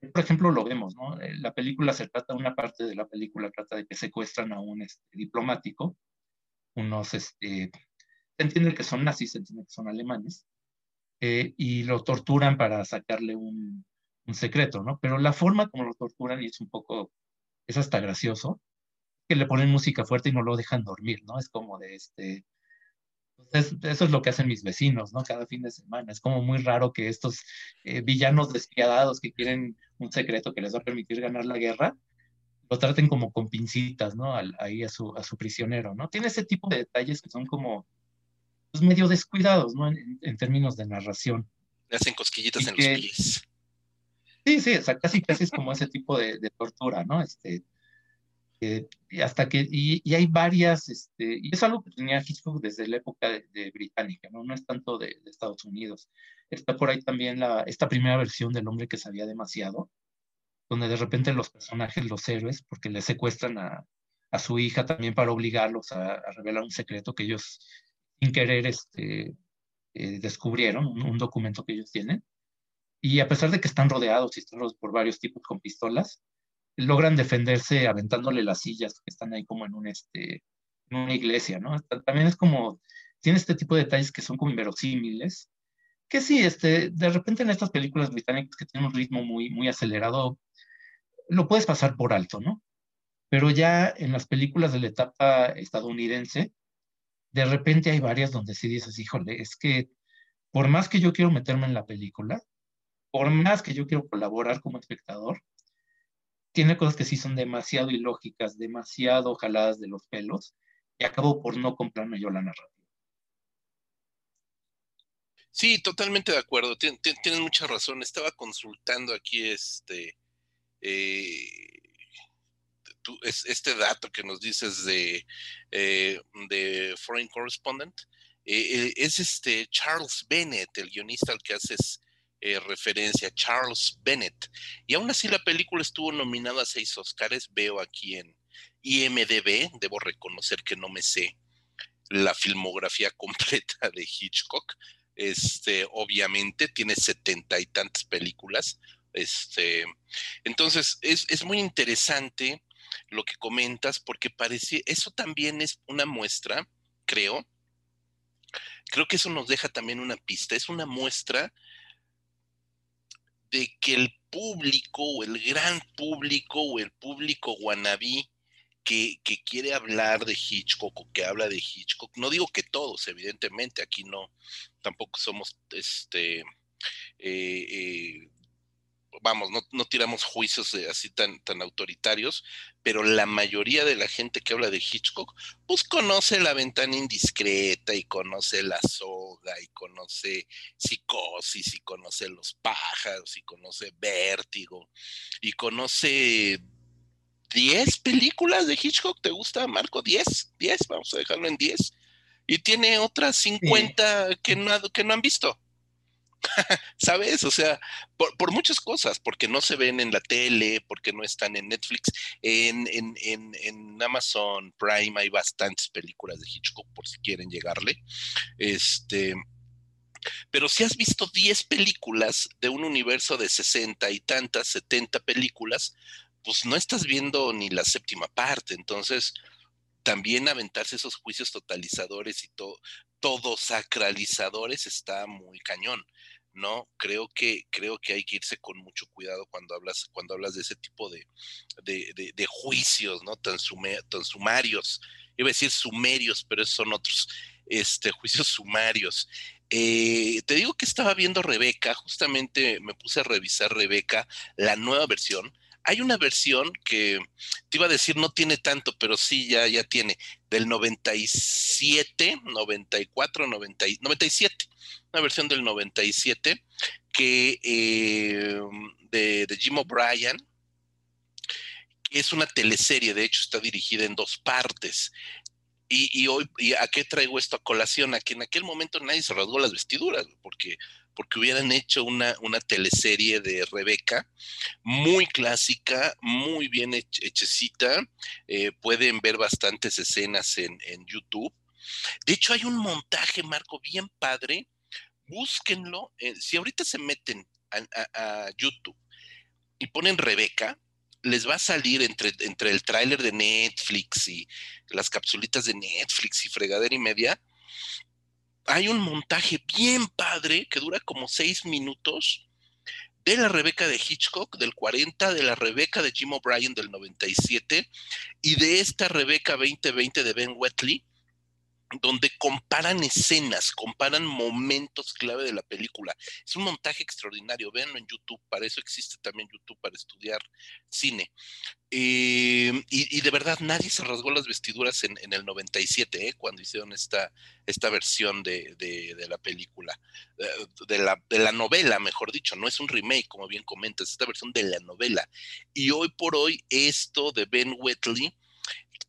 Por ejemplo, lo vemos, ¿no? Eh, la película se trata, una parte de la película trata de que secuestran a un este, diplomático, unos este, se entiende que son nazis, se entiende que son alemanes, eh, y lo torturan para sacarle un, un, secreto, ¿no? Pero la forma como lo torturan, y es un poco, es hasta gracioso, que le ponen música fuerte y no lo dejan dormir, ¿no? Es como de este, eso es lo que hacen mis vecinos, ¿no? Cada fin de semana. Es como muy raro que estos eh, villanos despiadados que quieren un secreto que les va a permitir ganar la guerra, lo traten como con pincitas, ¿no? ahí a su, a su prisionero, ¿no? Tiene ese tipo de detalles que son como pues, medio descuidados, ¿no? En, términos de narración. Le hacen cosquillitas en los pies. Sí, sí, o sea, casi casi es como ese tipo de, de tortura, ¿no? Este, y hasta que, y, hay varias, este, y es algo que tenía Hitchcock desde la época de, británica, ¿no? No es tanto de, Estados Unidos. Está por ahí también la, esta primera versión del hombre que sabía demasiado, donde de repente los personajes, los héroes, porque le secuestran a, a su hija también para obligarlos a, revelar un secreto que ellos sin querer este, eh, descubrieron, un, documento que ellos tienen. Y a pesar de que están rodeados y están rodeados por varios tipos con pistolas, logran defenderse aventándole las sillas que están ahí como en, un, este, una iglesia, ¿no? También es como, tiene este tipo de detalles que son como inverosímiles, que sí, este, de repente en estas películas británicas que tienen un ritmo muy, muy acelerado, lo puedes pasar por alto, ¿no? Pero ya en las películas de la etapa estadounidense, de repente hay varias donde sí dices, híjole, es que por más que yo quiero meterme en la película, por más que yo quiero colaborar como espectador, tiene cosas que sí son demasiado ilógicas, demasiado jaladas de los pelos, y acabo por no comprarme yo la narrativa. Sí, totalmente de acuerdo. tienes mucha razón. Estaba consultando aquí este, eh, este dato que nos dices de, eh, de Foreign Correspondent. Eh, es este Charles Bennett, el guionista al que haces eh, referencia, Charles Bennett. Y aún así la película estuvo nominada a seis Oscars, veo aquí en IMDB, debo reconocer que no me sé la filmografía completa de Hitchcock. Este, obviamente, tiene setenta y tantas películas. Este, entonces, es, es muy interesante lo que comentas, porque parece, eso también es una muestra, creo, creo que eso nos deja también una pista, es una muestra de que el público o el gran público o el público guanabí que, que, quiere hablar de Hitchcock o que habla de Hitchcock, no digo que todos, evidentemente, aquí no, tampoco somos este eh, eh, vamos, no, tiramos juicios así tan, tan autoritarios, pero la mayoría de la gente que habla de Hitchcock, pues conoce la ventana indiscreta y conoce la soga y conoce psicosis y conoce los pájaros y conoce vértigo y conoce 10 películas de Hitchcock. ¿Te gusta, Marco? 10, 10, vamos a dejarlo en 10. Y tiene otras 50 que, no, que no han visto. ¿Sabes? O sea, por, muchas cosas, porque no se ven en la tele, porque no están en Netflix, en, en, en, Amazon Prime hay bastantes películas de Hitchcock por si quieren llegarle. Este, pero si has visto 10 películas de un universo de 60 y tantas, 70 películas, pues no estás viendo ni la séptima parte. Entonces, también aventarse esos juicios totalizadores y todo, todos sacralizadores está muy cañón. ¿No? Creo que, creo que hay que irse con mucho cuidado cuando hablas, cuando hablas de ese tipo de, de, juicios, ¿no? Tan, tan, sumarios. Iba a decir sumerios, pero esos son otros este, juicios sumarios. Eh, te digo que estaba viendo Rebeca, justamente me puse a revisar Rebeca, la nueva versión. Hay una versión que te iba a decir no tiene tanto, pero sí ya, ya tiene, del 97, 94, 90, 97 una versión del 97 que, eh, de, de, Jim O'Brien, que es una teleserie, de hecho está dirigida en dos partes. Y, hoy, ¿y ¿a qué traigo esto a colación? A que en aquel momento nadie se rasgó las vestiduras, porque, porque hubieran hecho una, una teleserie de Rebeca, muy clásica, muy bien hechecita. Eh, pueden ver bastantes escenas en, en YouTube. De hecho, hay un montaje, Marco, bien padre, búsquenlo. Eh, si ahorita se meten a, YouTube y ponen Rebeca, les va a salir entre, entre el tráiler de Netflix y las capsulitas de Netflix y fregadera y media. Hay un montaje bien padre que dura como seis minutos de la Rebeca de Hitchcock del 40, de la Rebeca de Jim O'Brien del 97 y de esta Rebeca 2020 de Ben Wetley donde comparan escenas, comparan momentos clave de la película. Es un montaje extraordinario, véanlo en YouTube, para eso existe también YouTube, para estudiar cine. Eh, y, de verdad nadie se rasgó las vestiduras en, el 97, ¿eh? cuando hicieron esta, esta versión de, la película, eh, de la, de la novela, mejor dicho, no es un remake, como bien comentas, esta versión de la novela. Y hoy por hoy esto de Ben Wheatley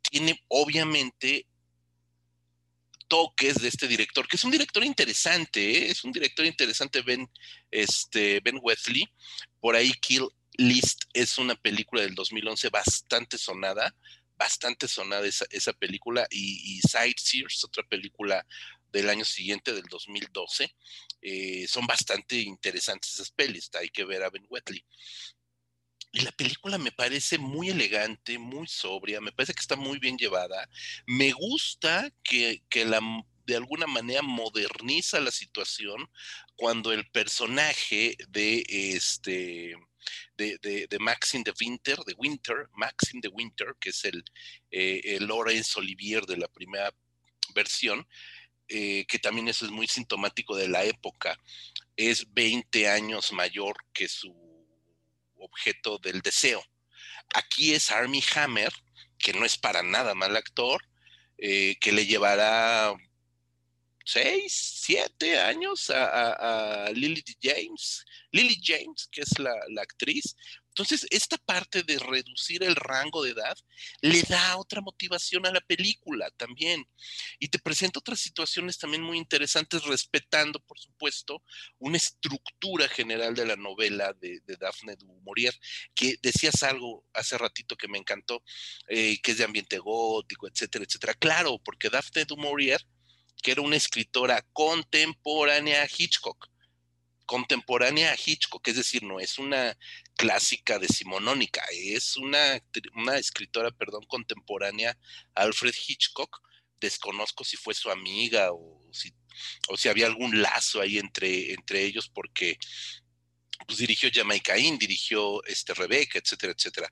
tiene obviamente toques de este director, que es un director interesante, ¿eh? es un director interesante, Ben, este, Ben Wesley. Por ahí Kill List es una película del 2011 bastante sonada, bastante sonada esa, esa película, y, y Sightseers, otra película del año siguiente, del 2012. Eh, son bastante interesantes esas pelis, hay que ver a Ben Wesley. Y la película me parece muy elegante, muy sobria, me parece que está muy bien llevada. Me gusta que, la, de alguna manera moderniza la situación cuando el personaje de este de, de, Maxim de Winter, de Winter, Maxim de Winter, que es el, eh, el Laurence Olivier de la primera versión, eh, que también eso es muy sintomático de la época, es 20 años mayor que su objeto del deseo. Aquí es Army Hammer, que no es para nada mal actor, eh, que le llevará seis, siete años a, Lily James, Lily James, que es la, la, actriz, entonces, esta parte de reducir el rango de edad le da otra motivación a la película también. Y te presenta otras situaciones también muy interesantes, respetando, por supuesto, una estructura general de la novela de, Daphne du Maurier, que decías algo hace ratito que me encantó, eh, que es de ambiente gótico, etcétera, etcétera. Claro, porque Daphne du Maurier, que era una escritora contemporánea a Hitchcock, contemporánea a Hitchcock, es decir, no es una clásica decimonónica, es una, una escritora, perdón, contemporánea a Alfred Hitchcock. Desconozco si fue su amiga o si, o si había algún lazo ahí entre, entre ellos, porque pues, dirigió Jamaica Inn, dirigió este, Rebecca, etcétera, etcétera.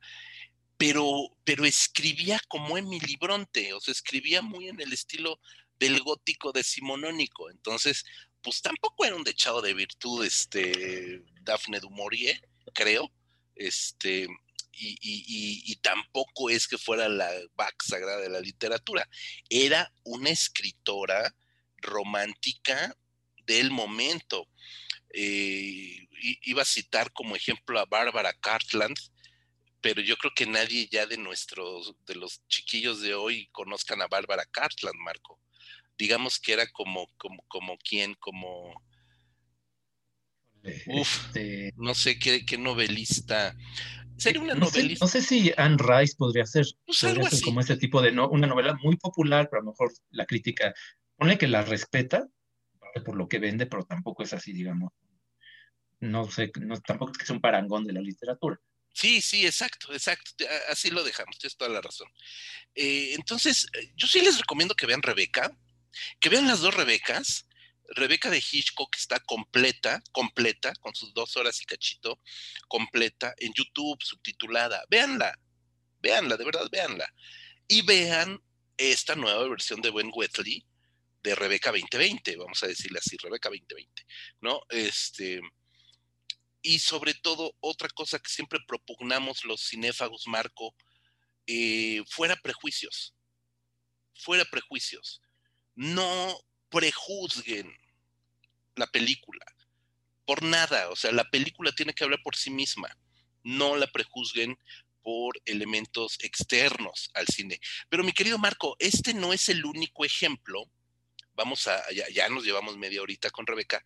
Pero, pero escribía como Emily Bronte, o sea, escribía muy en el estilo del gótico decimonónico. Entonces, pues tampoco era un dechado de virtud, este, Daphne du Maurier, creo, este, y, tampoco es que fuera la vaca sagrada de la literatura, era una escritora romántica del momento. Eh, iba a citar como ejemplo a Barbara Cartland, pero yo creo que nadie ya de nuestros, de los chiquillos de hoy conozcan a Barbara Cartland, Marco digamos que era como, como, como quien, como... Uf, este no sé qué, qué novelista. Sería una novelista. no sé si Anne Rice podría ser, pues como ese tipo de no, una novela muy popular, pero a lo mejor la crítica, pone que la respeta por lo que vende, pero tampoco es así, digamos. No sé, no, tampoco es que sea un parangón de la literatura. Sí, sí, exacto, exacto. Así lo dejamos, tienes toda la razón. Eh, entonces, eh, yo sí les recomiendo que vean Rebeca. Que vean las dos Rebecas. Rebeca de Hitchcock está completa, completa, con sus dos horas y cachito, completa, en YouTube, subtitulada. Véanla, véanla, de verdad, véanla. Y vean esta nueva versión de Ben Wetley de Rebeca 2020, vamos a decirle así, Rebeca 2020, ¿no? Este, y sobre todo, otra cosa que siempre propugnamos los cinéfagos, Marco, eh, fuera prejuicios, fuera prejuicios no prejuzguen la película por nada, o sea, la película tiene que hablar por sí misma, no la prejuzguen por elementos externos al cine. Pero mi querido Marco, este no es el único ejemplo, vamos a, ya, nos llevamos media horita con Rebeca,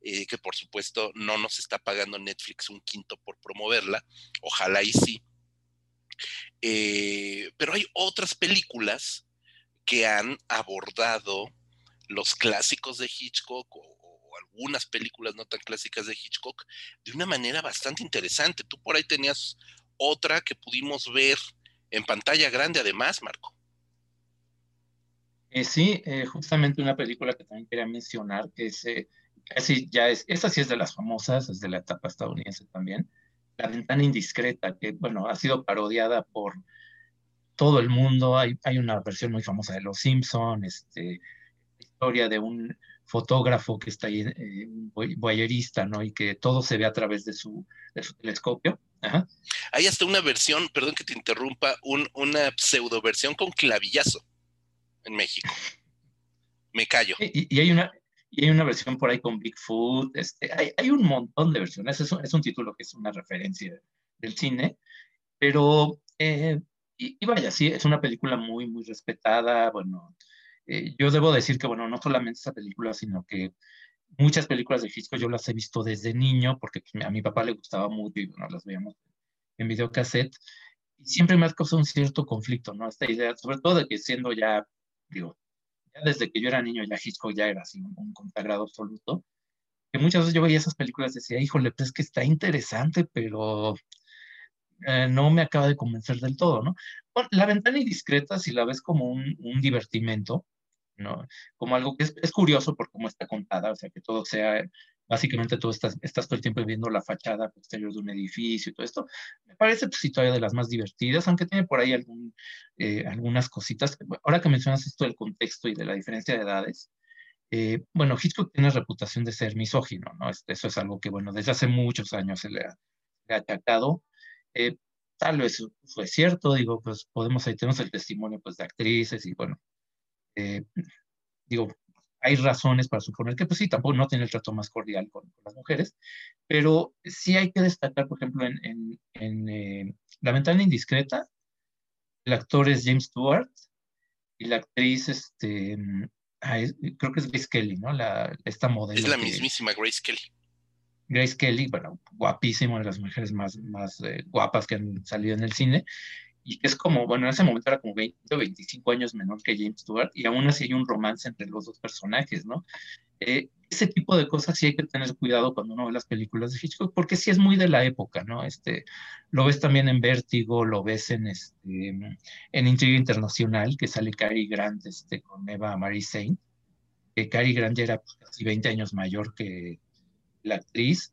eh, que por supuesto no nos está pagando Netflix un quinto por promoverla, ojalá y sí. Eh, pero hay otras películas que han abordado los clásicos de Hitchcock o, algunas películas no tan clásicas de Hitchcock de una manera bastante interesante. Tú por ahí tenías otra que pudimos ver en pantalla grande además, Marco. Eh, sí, eh, justamente una película que también quería mencionar, que es, eh, ya es, esa sí es de las famosas, es de la etapa estadounidense también, La ventana indiscreta, que bueno, ha sido parodiada por todo el mundo. Hay, hay una versión muy famosa de Los Simpson, este, historia de un fotógrafo que está ahí, eh, boyerista, ¿no? Y que todo se ve a través de su, telescopio. Hay hasta una versión, perdón que te interrumpa, una pseudo versión con clavillazo en México. Me callo. Y, hay una, y hay una versión por ahí con Bigfoot. Este, hay, un montón de versiones. Es un, es un, título que es una referencia del cine. Pero, eh, y, y, vaya, sí, es una película muy, muy respetada. Bueno, eh, yo debo decir que, bueno, no solamente esa película, sino que muchas películas de Hitchcock yo las he visto desde niño, porque pues, a mi papá le gustaba mucho y bueno, las veíamos en videocassette. Y siempre me ha causado un cierto conflicto, ¿no? Esta idea, sobre todo de que siendo ya, digo, ya desde que yo era niño, ya Hitchcock ya era así un, un consagrado absoluto, que muchas veces yo veía esas películas y decía, híjole, pues es que está interesante, pero eh, no me acaba de convencer del todo, ¿no? la ventana indiscreta, si la ves como un, un divertimento, ¿no? Como algo que es, curioso por cómo está contada, o sea, que todo sea, básicamente tú estás, estás todo el tiempo viendo la fachada posterior de un edificio y todo esto, me parece pues sí todavía de las más divertidas, aunque tiene por ahí eh, algunas cositas. Ahora que mencionas esto del contexto y de la diferencia de edades, eh, bueno, Hitchcock tiene reputación de ser misógino, ¿no? Este, eso es algo que, bueno, desde hace muchos años se le ha, le. Eh, tal vez fue cierto, digo, pues podemos, ahí tenemos el testimonio pues de actrices y bueno, eh, digo, hay razones para suponer que, pues sí, tampoco no tiene el trato más cordial con, las mujeres, pero sí hay que destacar, por ejemplo, en, en, eh, La ventana indiscreta, el actor es James Stewart y la actriz, este, ah, creo que es Grace Kelly, ¿no? La, esta modelo. Es la mismísima Grace Kelly. Grace Kelly, bueno, guapísima, de las mujeres más, más eh, guapas que han salido en el cine y que es como, bueno, en ese momento era como 20 o 25 años menor que James Stewart, y aún así hay un romance entre los dos personajes, ¿no? Eh, ese tipo de cosas sí hay que tener cuidado cuando uno ve las películas de Hitchcock, porque sí es muy de la época, ¿no? Este, lo ves también en Vértigo, lo ves en, este, en Intriga Internacional, que sale Cary Grant este, con Eva Marie Saint, que Cary Grant ya era pues, casi 20 años mayor que la actriz,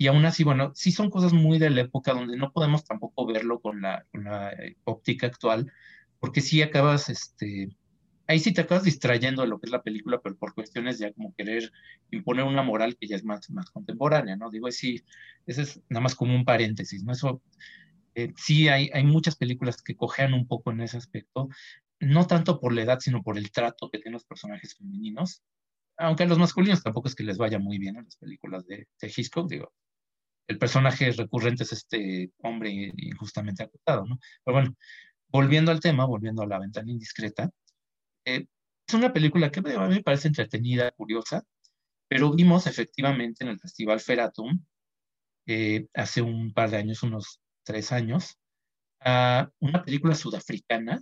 y aún así, bueno, sí son cosas muy de la época donde no podemos tampoco verlo con la, eh, óptica actual, porque sí acabas, este, ahí sí te acabas distrayendo de lo que es la película, pero por cuestiones ya como querer imponer una moral que ya es más, más contemporánea, ¿no? Digo, sí, ese es nada más como un paréntesis, ¿no? Eso, eh, sí hay, hay muchas películas que cojean un poco en ese aspecto, no tanto por la edad, sino por el trato que tienen los personajes femeninos, aunque a los masculinos tampoco es que les vaya muy bien en las películas de, de Hitchcock, digo, el personaje recurrente es este hombre injustamente acusado, ¿no? Pero bueno, volviendo al tema, volviendo a la ventana indiscreta, eh, es una película que a mí me parece entretenida, curiosa, pero vimos efectivamente en el Festival Feratum, eh, hace un par de años, unos tres años, una película sudafricana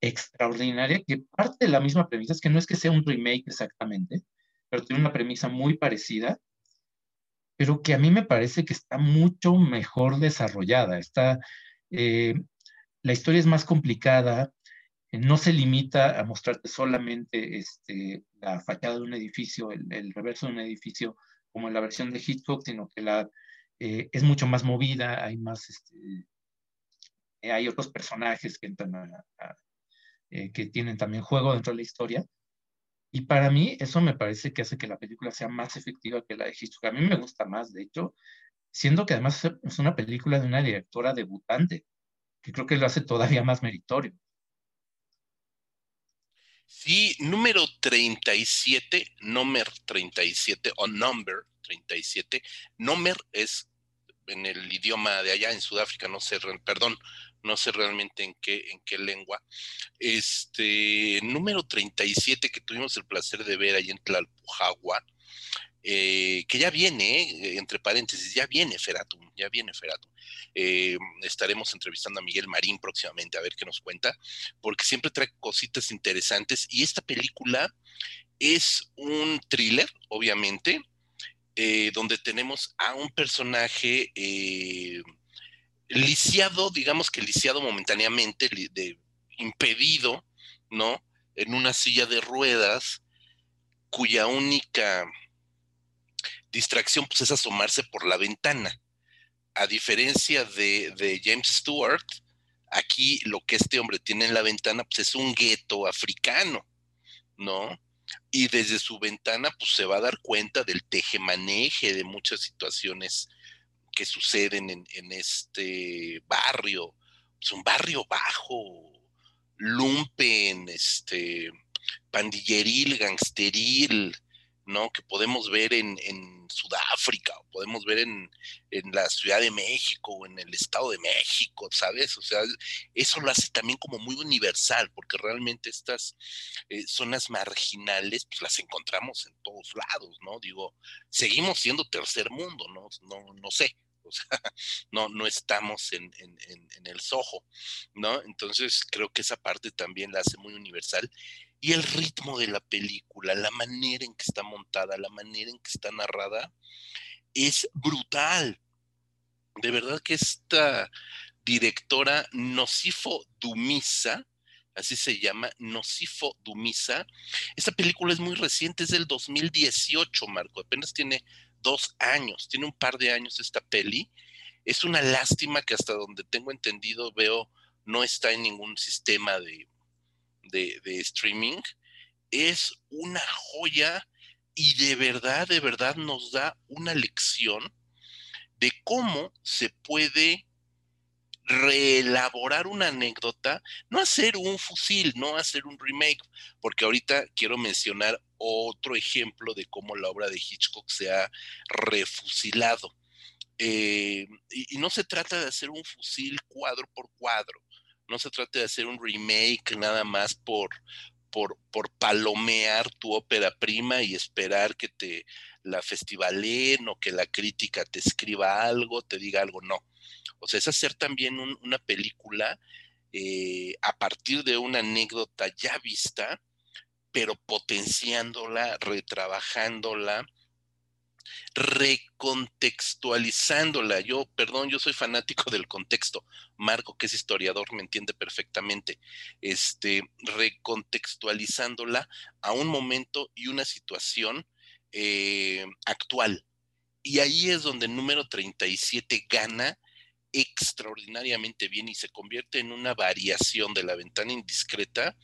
extraordinaria que parte de la misma premisa, es que no es que sea un remake exactamente, pero tiene una premisa muy parecida pero que a mí me parece que está mucho mejor desarrollada. Está, eh, la historia es más complicada, eh, no se limita a mostrarte solamente este, la fachada de un edificio, el, reverso de un edificio, como en la versión de Hitchcock, sino que la, eh, es mucho más movida, hay más, este, hay otros personajes que entran que tienen también juego dentro de la historia. Y para mí eso me parece que hace que la película sea más efectiva que la de Hitchcock. A mí me gusta más, de hecho, siendo que además es una película de una directora debutante, que creo que lo hace todavía más meritorio. Sí, número 37, número 37 o number 37, number es en el idioma de allá en Sudáfrica, no sé, perdón, no sé realmente en qué, en qué lengua. Este, número 37 que tuvimos el placer de ver ahí en Tlalpujagua, eh, que ya viene, eh, entre paréntesis, ya viene Feratum, ya viene Feratum. Eh, estaremos entrevistando a Miguel Marín próximamente a ver qué nos cuenta, porque siempre trae cositas interesantes y esta película es un thriller, obviamente, donde tenemos a un personaje lisiado, digamos que lisiado momentáneamente, de, impedido, ¿no? En una silla de ruedas, cuya única distracción pues, es asomarse por la ventana. A diferencia de, de, James Stewart, aquí lo que este hombre tiene en la ventana pues, es un gueto africano, ¿no? y desde su ventana pues se va a dar cuenta del tejemaneje de muchas situaciones que suceden en, en este barrio. Es un barrio bajo, lumpen, este, pandilleril, gangsteril, ¿no? Que podemos ver en, Sudáfrica, o podemos ver en, la Ciudad de México, o en el Estado de México, ¿sabes? O sea, eso lo hace también como muy universal, porque realmente estas eh, zonas marginales, pues las encontramos en todos lados, ¿no? Digo, seguimos siendo tercer mundo, ¿no? No, no sé, no, no estamos en, en, el sojo, ¿no? Entonces creo que esa parte también la hace muy universal y el ritmo de la película, la manera en que está montada, la manera en que está narrada, es brutal. De verdad que esta directora Nocifo Dumisa, así se llama, Nocifo Dumisa, esta película es muy reciente, es del 2018, Marco, apenas tiene dos años, tiene un par de años esta peli. Es una lástima que hasta donde tengo entendido veo no está en ningún sistema de, de, streaming, es una joya y de verdad, de verdad nos da una lección de cómo se puede reelaborar una anécdota, no hacer un fusil, no hacer un remake, porque ahorita quiero mencionar otro ejemplo de cómo la obra de Hitchcock se ha refusilado. Eh, y, no se trata de hacer un fusil cuadro por cuadro, no se trata de hacer un remake nada más por, por, por palomear tu ópera prima y esperar que te la festivalen o que la crítica te escriba algo, te diga algo, no. O sea, es hacer también una película eh, a partir de una anécdota ya vista, pero potenciándola, retrabajándola, recontextualizándola. Yo, perdón, yo soy fanático del contexto. Marco, que es historiador, me entiende perfectamente. Este, recontextualizándola a un momento y una situación eh, actual. Y ahí es donde el número 37 gana extraordinariamente bien y se convierte en una variación de la ventana indiscreta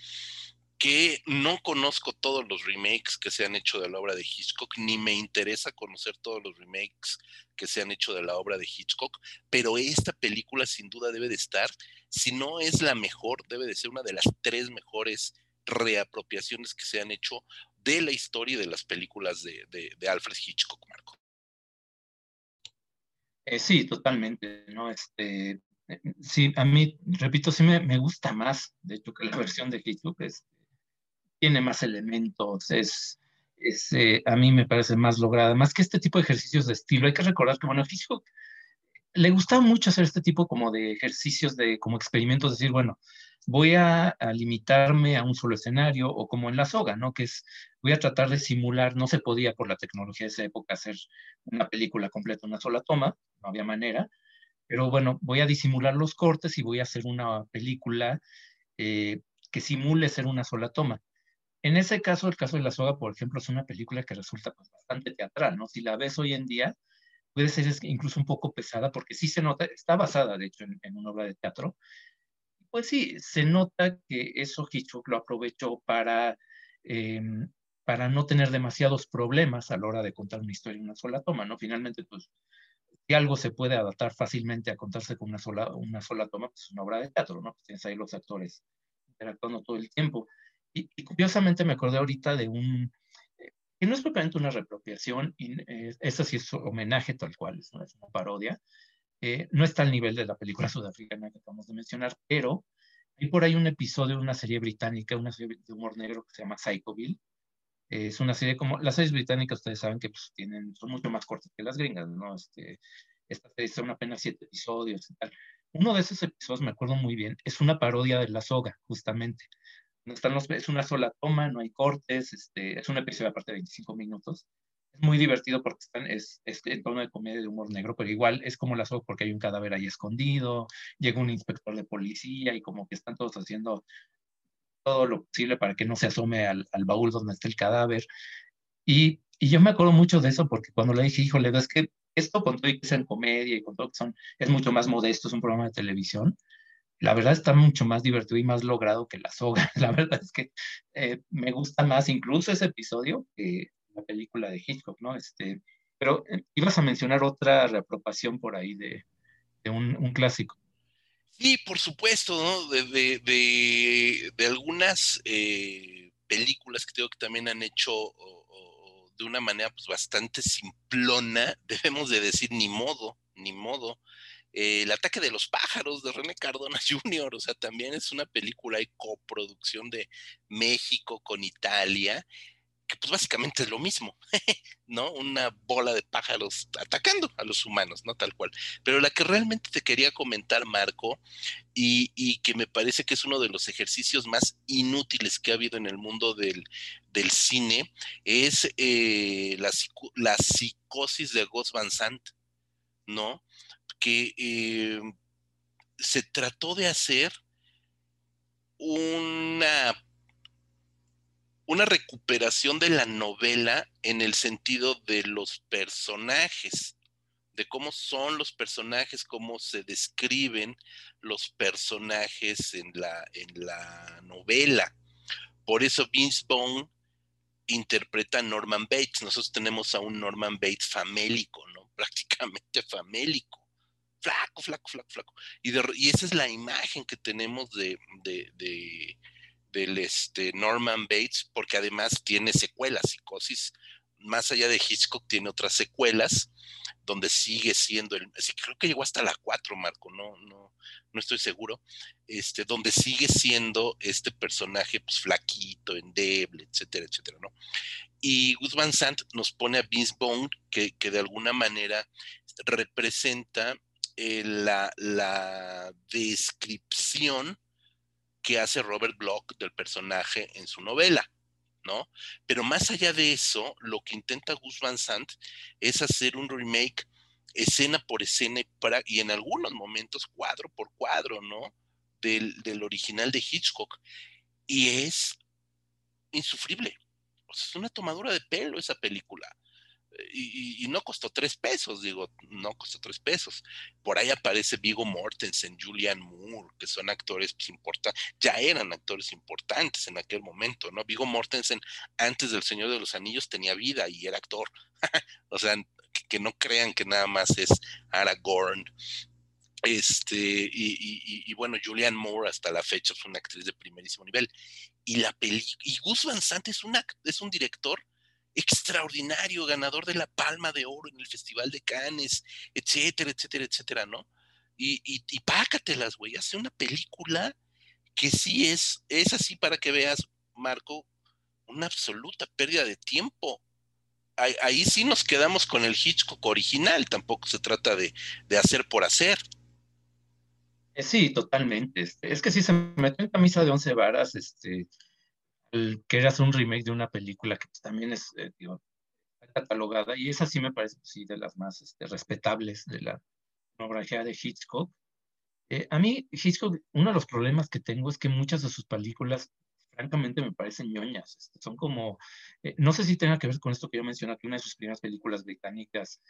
que no conozco todos los remakes que se han hecho de la obra de Hitchcock, ni me interesa conocer todos los remakes que se han hecho de la obra de Hitchcock, pero esta película sin duda debe de estar, si no es la mejor, debe de ser una de las tres mejores reapropiaciones que se han hecho de la historia de las películas de, Alfred Hitchcock, Marco. Eh, sí, totalmente, ¿no? Este, eh, sí, a mí, repito, sí me, gusta más, de hecho, que la versión de Hitchcock. Es, tiene más elementos, es, eh, a mí me parece más lograda, más que este tipo de ejercicios de estilo. Hay que recordar que, bueno, físico le gustaba mucho hacer este tipo como de ejercicios, de como experimentos, decir, bueno, voy a, limitarme a un solo escenario o como en la soga, ¿no? Que es, voy a tratar de simular, no se podía por la tecnología de esa época hacer una película completa, una sola toma, no había manera, pero bueno, voy a disimular los cortes y voy a hacer una película eh, que simule ser una sola toma. En ese caso, el caso de La Soga, por ejemplo, es una película que resulta pues, bastante teatral, ¿no? Si la ves hoy en día, puede ser incluso un poco pesada, porque sí se nota, está basada, de hecho, en, una obra de teatro. Pues sí, se nota que eso Hitchcock lo aprovechó para, em, para no tener demasiados problemas a la hora de contar una historia en una sola toma, ¿no? Finalmente, pues, si algo se puede adaptar fácilmente a contarse con una sola, una sola toma, pues es una obra de teatro, ¿no? Pues tienes ahí los actores interactuando todo el tiempo. Y, curiosamente me acordé ahorita de un, eh, que no es propiamente una repropiación, y eh, esa sí es homenaje tal cual, es una, parodia, eh, no está al nivel de la película sudafricana que acabamos de mencionar, pero hay por ahí un episodio de una serie británica, una serie de humor negro que se llama Psychoville, es una serie como, las series británicas ustedes saben que pues, tienen, son mucho más cortas que las gringas, ¿no? Este, esta serie son apenas siete episodios y tal. Uno de esos episodios, me acuerdo muy bien, es una parodia de La Soga, justamente están los, es una sola toma, no hay cortes, este, es un episodio aparte de 25 minutos. Es muy divertido porque están, es, es en tono de comedia de humor negro, pero igual es como la soga porque hay un cadáver ahí escondido, llega un inspector de policía y como que están todos haciendo todo lo posible para que no se asome al, al baúl donde está el cadáver. Y, y, yo me acuerdo mucho de eso porque cuando le dije, híjole, es que esto con todo que es en comedia y con todo que son, es mucho más modesto, es un programa de televisión, la verdad está mucho más divertido y más logrado que La Soga. La verdad es que eh, me gusta más incluso ese episodio que la película de Hitchcock, ¿no? Este, pero eh, ibas a mencionar otra reapropiación por ahí de, un, clásico. Sí, por supuesto, ¿no? De, algunas eh, películas que tengo que también han hecho de una manera pues, bastante simplona, debemos de decir ni modo, ni modo. Eh, el ataque de los pájaros de René Cardona Jr., o sea, también es una película y coproducción de México con Italia, que pues básicamente es lo mismo, ¿no? Una bola de pájaros atacando a los humanos, ¿no? Tal cual. Pero la que realmente te quería comentar, Marco, y, que me parece que es uno de los ejercicios más inútiles que ha habido en el mundo del, cine, es eh, la, psicosis de Gus Van Sant, ¿no? que eh, se trató de hacer una, una recuperación de la novela en el sentido de los personajes, de cómo son los personajes, cómo se describen los personajes en la, en la novela. Por eso Vince Bone interpreta a Norman Bates. Nosotros tenemos a un Norman Bates famélico, ¿no? Prácticamente famélico flaco, flaco, flaco, flaco. Y, esa es la imagen que tenemos de, del este Norman Bates, porque además tiene secuelas, psicosis, más allá de Hitchcock, tiene otras secuelas, donde sigue siendo el, creo que llegó hasta la 4, Marco, no, no, no estoy seguro, este, donde sigue siendo este personaje pues, flaquito, endeble, etcétera, etcétera, ¿no? Y Guzmán Sant nos pone a Vince Bone, que, que de alguna manera representa eh, la, descripción que hace Robert Bloch del personaje en su novela, ¿no? Pero más allá de eso, lo que intenta Gus Van Sant es hacer un remake escena por escena y, para, y en algunos momentos cuadro por cuadro, ¿no? Del, del original de Hitchcock. Y es insufrible. O sea, es una tomadura de pelo esa película y, no costó tres pesos, digo, no costó tres pesos. Por ahí aparece Vigo Mortensen, Julian Moore, que son actores pues, importantes, ya eran actores importantes en aquel momento, ¿no? Vigo Mortensen antes del Señor de los Anillos tenía vida y era actor. o sea, que, no crean que nada más es Aragorn. Este, y, bueno, Julian Moore hasta la fecha es una actriz de primerísimo nivel. Y la peli y Gus Van Sant es, una, es un director extraordinario, ganador de la Palma de Oro en el Festival de Cannes, etcétera, etcétera, etcétera, ¿no? Y, y, y pácatelas, güey, hace una película que sí es, es así para que veas, Marco, una absoluta pérdida de tiempo. Ahí, sí nos quedamos con el Hitchcock original, tampoco se trata de, de hacer por hacer. Eh, sí, totalmente. Este, es que si se metió en camisa de once varas, este, que hacer un remake de una película que pues, también es eh, catalogada, y esa sí me parece pues, sí, de las más este, respetables de la filmografía de Hitchcock. Eh, a mí, Hitchcock, uno de los problemas que tengo es que muchas de sus películas, francamente, me parecen ñoñas. Este, son como, eh, no sé si tenga que ver con esto que yo mencioné, que una de sus primeras películas británicas,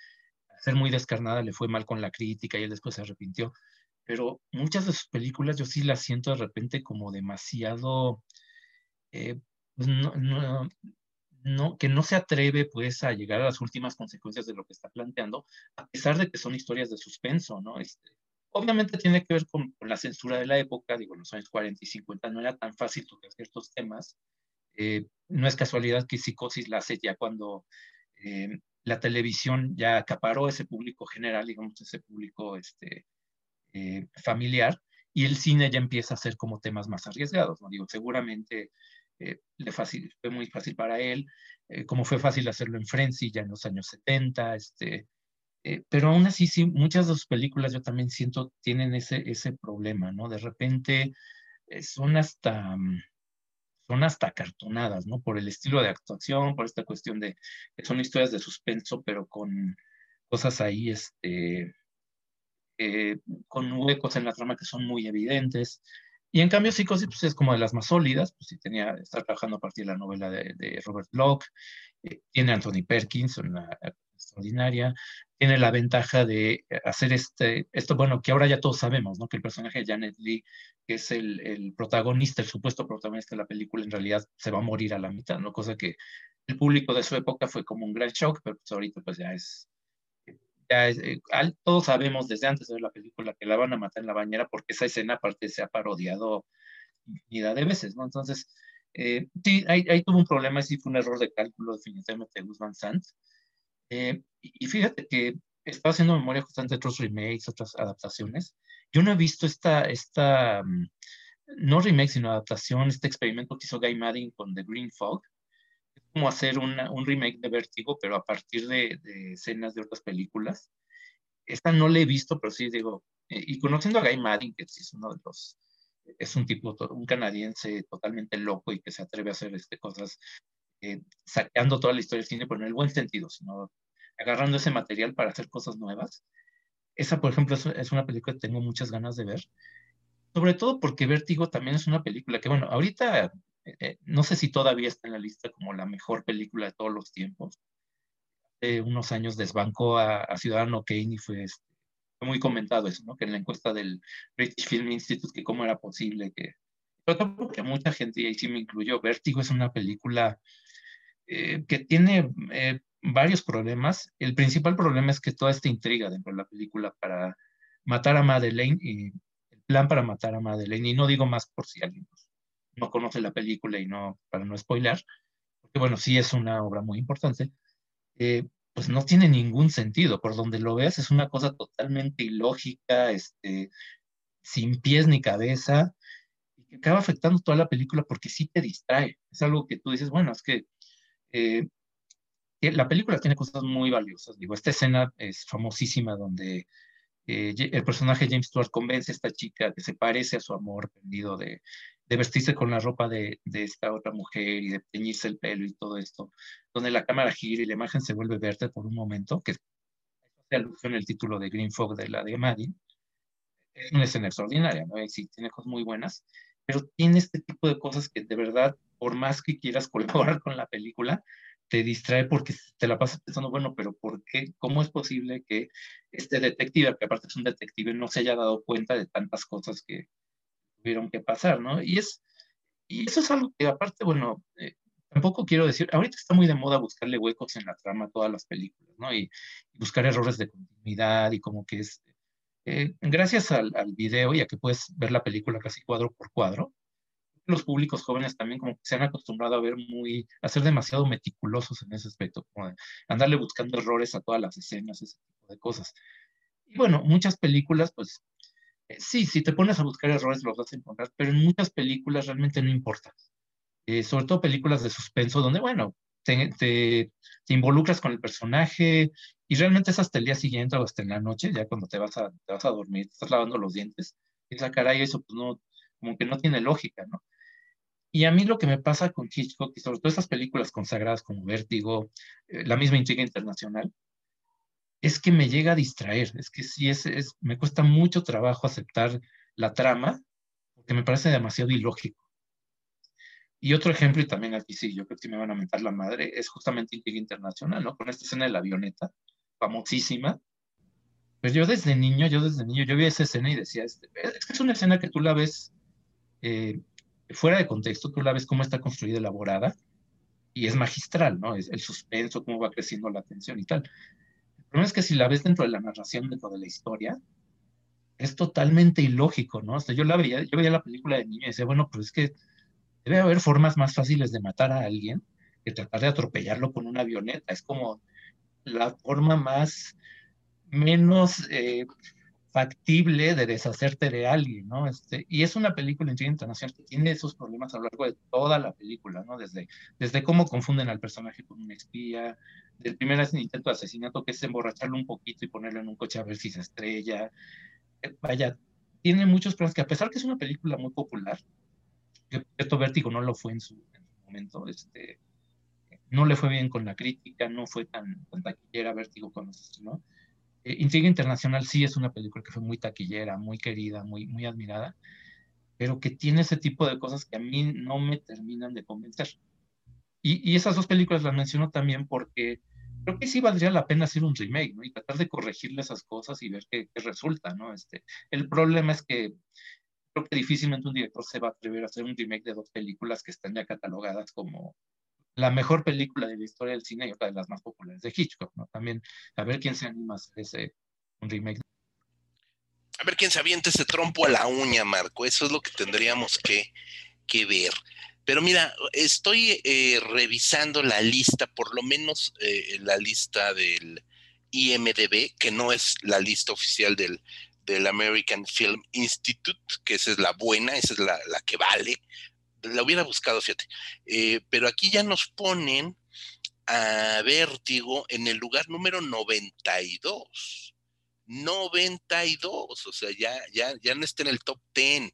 al ser muy descarnada, le fue mal con la crítica y él después se arrepintió. Pero muchas de sus películas yo sí las siento de repente como demasiado eh, pues, no, que no se atreve pues a llegar a las últimas consecuencias de lo que está planteando, a pesar de que son historias de suspenso. Este, obviamente tiene que ver con, la censura de la época, digo, en los años 40 y 50 no era tan fácil tocar ciertos temas. Eh, no es casualidad que Psicosis la hace ya cuando eh, la televisión ya acaparó ese público general, digamos, ese público este, familiar, y el cine ya empieza a ser como temas más arriesgados. Digo, seguramente eh, le fácil, fue muy fácil para él, eh, como fue fácil hacerlo en Frenzy ya en los años 70, este, eh, pero aún así, sí, muchas de sus películas yo también siento tienen ese, ese problema, ¿no? De repente son hasta, mm, son hasta cartonadas, ¿no? Por el estilo de actuación, por esta cuestión de son historias de suspenso, pero con cosas ahí, este, con huecos en la trama que son muy evidentes. Y en cambio, Psicosis pues, es como de las más sólidas, pues sí tenía, está trabajando a partir de la novela de, Robert Bloch, eh, tiene Anthony Perkins, una extraordinaria, tiene la ventaja de hacer este, esto, bueno, que ahora ya todos sabemos, ¿no? Que el personaje de Janet Lee, que es el, el, protagonista, el supuesto protagonista de la película, en realidad se va a morir a la mitad, ¿no? Cosa que el público de su época fue como un gran shock, pero pues ahorita pues ya es, ya es, eh, todos sabemos desde antes de la película que la van a matar en la bañera porque esa escena aparte se ha parodiado infinidad de veces, ¿no? Entonces, eh, sí, ahí, ahí, tuvo un problema, sí fue un error de cálculo definitivamente de Guzmán Sanz. Eh, y fíjate que estaba haciendo memoria justamente de otros remakes, otras adaptaciones. Yo no he visto esta, esta mm, no remake, sino adaptación, este experimento que hizo Guy Madding con The Green Fog. Es como hacer una, un remake de Vértigo, pero a partir de, de, escenas de otras películas. Esta no la he visto, pero sí digo, eh, y conociendo a Guy Madding, que es uno de los, es un tipo, un canadiense totalmente loco y que se atreve a hacer este, cosas eh, sacando toda la historia del cine, pero en el buen sentido, sino agarrando ese material para hacer cosas nuevas. Esa, por ejemplo, es, una película que tengo muchas ganas de ver, sobre todo porque Vértigo también es una película que, bueno, ahorita eh, no sé si todavía está en la lista como la mejor película de todos los tiempos. Hace unos años desbancó a, Ciudadano Kane y fue, este, fue, muy comentado eso, ¿no? Que en la encuesta del British Film Institute, que cómo era posible que... Pero porque mucha gente, y ahí sí me incluyó, Vértigo es una película eh, que tiene eh, varios problemas. El principal problema es que toda esta intriga dentro de la película para matar a Madeleine y el plan para matar a Madeleine, y no digo más por si alguien no conoce la película y no, para no spoiler, porque bueno, sí es una obra muy importante, eh, pues no tiene ningún sentido. Por donde lo veas es una cosa totalmente ilógica, este, sin pies ni cabeza, y que acaba afectando toda la película porque sí te distrae. Es algo que tú dices, bueno, es que eh, la película tiene cosas muy valiosas. Digo, esta escena es famosísima donde eh, el personaje James Stewart convence a esta chica que se parece a su amor perdido de, de vestirse con la ropa de, de, esta otra mujer y de teñirse el pelo y todo esto, donde la cámara gira y la imagen se vuelve verde por un momento, que hace alusión el título de Green Fog de la de Maddie. Es una escena extraordinaria, ¿no? Y sí, tiene cosas muy buenas, pero tiene este tipo de cosas que de verdad por más que quieras colaborar con la película, te distrae porque te la pasas pensando, bueno, pero ¿por qué? ¿Cómo es posible que este detective, que aparte es un detective, no se haya dado cuenta de tantas cosas que tuvieron que pasar, ¿no? Y, es, y eso es algo que aparte, bueno, eh, tampoco quiero decir, ahorita está muy de moda buscarle huecos en la trama a todas las películas, ¿no? Y, buscar errores de continuidad y como que es, eh, gracias al, al video y a que puedes ver la película casi cuadro por cuadro, los públicos jóvenes también como que se han acostumbrado a ver muy, a ser demasiado meticulosos en ese aspecto, como de andarle buscando errores a todas las escenas, ese tipo de cosas. Y bueno, muchas películas, pues sí, si te pones a buscar errores los vas a encontrar, pero en muchas películas realmente no importa. Eh, sobre todo películas de suspenso, donde, bueno, te, involucras con el personaje y realmente es hasta el día siguiente o hasta en la noche, ya cuando te vas a, te vas a dormir, estás lavando los dientes, y esa cara y eso pues no, como que no tiene lógica, ¿no? Y a mí lo que me pasa con Hitchcock y sobre todo estas películas consagradas como Vértigo, eh, la misma intriga internacional, es que me llega a distraer. Es que sí, es, es, me cuesta mucho trabajo aceptar la trama porque me parece demasiado ilógico. Y otro ejemplo, y también aquí sí, yo creo que me van a mentar la madre, es justamente Intriga Internacional, ¿no? Con esta escena de la avioneta, famosísima. Pues yo desde niño, yo desde niño, yo vi esa escena y decía, este, es que es una escena que tú la ves eh, fuera de contexto, tú la ves cómo está construida, elaborada, y es magistral, ¿no? Es el suspenso, cómo va creciendo la tensión y tal. Problema es que si la ves dentro de la narración, dentro de la historia, es totalmente ilógico, ¿no? O sea, yo la veía, yo veía la película de niño y decía, bueno, pues es que debe haber formas más fáciles de matar a alguien que tratar de atropellarlo con una avioneta. Es como la forma más menos eh, factible de deshacerte de alguien, ¿no? Este, y es una película internacional que tiene esos problemas a lo largo de toda la película, ¿no? Desde, desde cómo confunden al personaje con un espía, del primer intento de asesinato que es emborracharlo un poquito y ponerlo en un coche a ver si se estrella. Eh, vaya, tiene muchos problemas que a pesar que es una película muy popular, que esto Vértigo no lo fue en su, en su momento, este, no le fue bien con la crítica, no fue tan, tan taquillera Vértigo cuando se estrenó, eh, Intriga Internacional sí es una película que fue muy taquillera, muy querida, muy, muy admirada, pero que tiene ese tipo de cosas que a mí no me terminan de convencer. Y, y esas dos películas las menciono también porque creo que sí valdría la pena hacer un remake, ¿no? Y tratar de corregirle esas cosas y ver qué, qué resulta, ¿no? Este, el problema es que creo que difícilmente un director se va a atrever a hacer un remake de dos películas que están ya catalogadas como la mejor película de la historia del cine y otra de las más populares de Hitchcock, ¿no? También a ver quién se anima a ese un remake. A ver quién se avienta ese trompo a la uña, Marco. Eso es lo que tendríamos que, que ver. Pero mira, estoy eh, revisando la lista, por lo menos eh, la lista del IMDB, que no es la lista oficial del, del American Film Institute, que esa es la buena, esa es la, la que vale. La hubiera buscado, fíjate. Eh, pero aquí ya nos ponen a Vértigo en el lugar número 92. 92, o sea, ya, ya, ya no está en el top 10.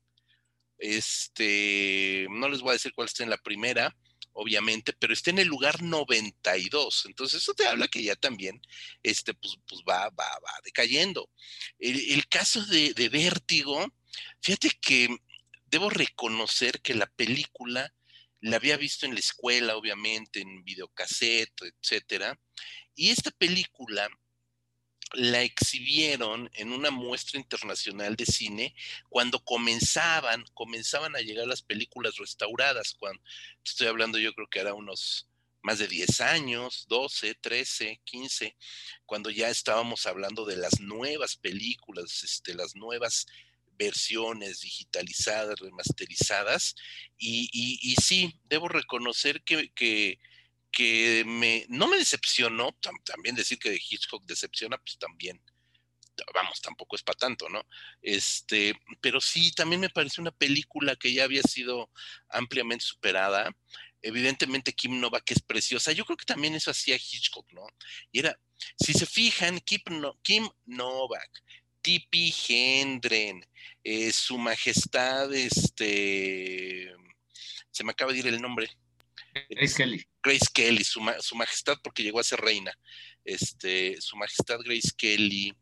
Este, no les voy a decir cuál está en la primera, obviamente, pero está en el lugar 92. Entonces, eso te habla que ya también, este, pues, pues va, va, va decayendo. El, el caso de, de, Vértigo, fíjate que debo reconocer que la película la había visto en la escuela, obviamente, en videocassette, etcétera. Y esta película la exhibieron en una muestra internacional de cine cuando comenzaban, comenzaban a llegar las películas restauradas, estoy hablando yo creo que era unos más de 10 años, 12, 13, 15, cuando ya estábamos hablando de las nuevas películas, este, las nuevas versiones digitalizadas, remasterizadas, y, sí, debo reconocer que, que me, no me decepcionó, también decir que Hitchcock decepciona, pues también, vamos, tampoco es para tanto, ¿no? Este, pero sí, también me parece una película que ya había sido ampliamente superada. Evidentemente Kim Novak es preciosa. Yo creo que también eso hacía Hitchcock, ¿no? Y era, si se fijan, Kim Novak, Tippi Hendren, eh, su majestad, este, se me acaba de ir el nombre, Grace Kelly. Grace Kelly, su, su, majestad, porque llegó a ser reina, este, su majestad Grace Kelly,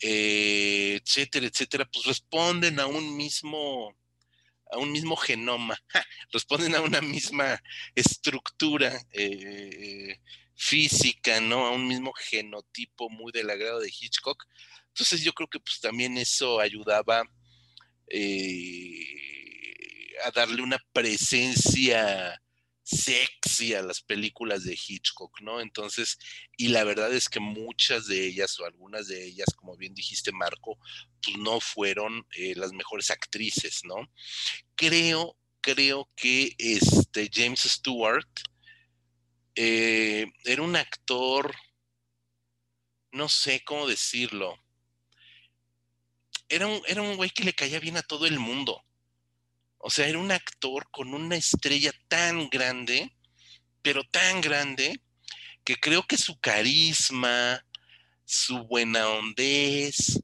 eh, etcétera, etcétera, pues responden a un mismo, a un mismo genoma, responden a una misma estructura eh, física, ¿no? A un mismo genotipo muy del agrado de Hitchcock. Entonces yo creo que pues también eso ayudaba eh, a darle una presencia sexy a las películas de Hitchcock, ¿no? Entonces, y la verdad es que muchas de ellas o algunas de ellas, como bien dijiste Marco, pues no fueron eh, las mejores actrices, ¿no? Creo, creo que este James Stewart eh, era un actor, no sé cómo decirlo, era un, era un güey que le caía bien a todo el mundo. O sea, era un actor con una estrella tan grande, pero tan grande, que creo que su carisma, su buena hondez,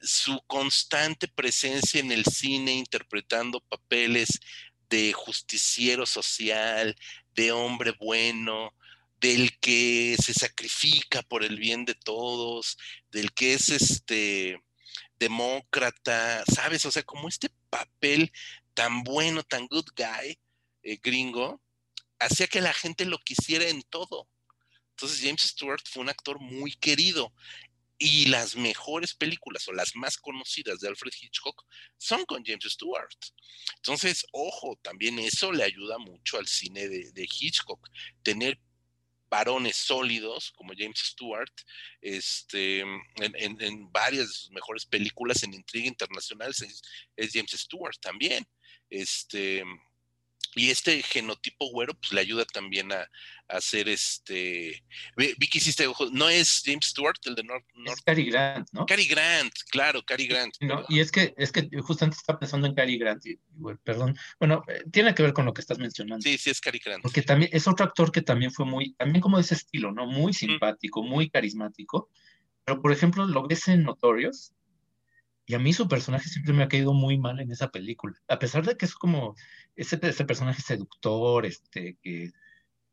su constante presencia en el cine interpretando papeles de justiciero social, de hombre bueno, del que se sacrifica por el bien de todos, del que es este demócrata, ¿sabes? O sea, como este papel tan bueno, tan good guy, eh, gringo, hacía que la gente lo quisiera en todo. Entonces James Stewart fue un actor muy querido y las mejores películas o las más conocidas de Alfred Hitchcock son con James Stewart. Entonces, ojo, también eso le ayuda mucho al cine de, de Hitchcock, tener varones sólidos como James Stewart, este, en, en, varias de sus mejores películas en intriga internacional es, es, James Stewart también. Este, y este genotipo güero, pues le ayuda también a, a hacer este. Vi que hiciste ojos. No es James Stewart, el de North. North... Es Cary Grant, ¿no? Cary Grant, claro, Cary Grant. No, y es que, es que justamente estaba pensando en Cary Grant, y, perdón. Bueno, eh, tiene que ver con lo que estás mencionando. Sí, sí, es Cary Grant. Porque también es otro actor que también fue muy, también como de ese estilo, ¿no? Muy simpático, mm. muy carismático. Pero, por ejemplo, lo ves en Notorious, y a mí su personaje siempre me ha caído muy mal en esa película. A pesar de que es como ese, ese personaje seductor, este, que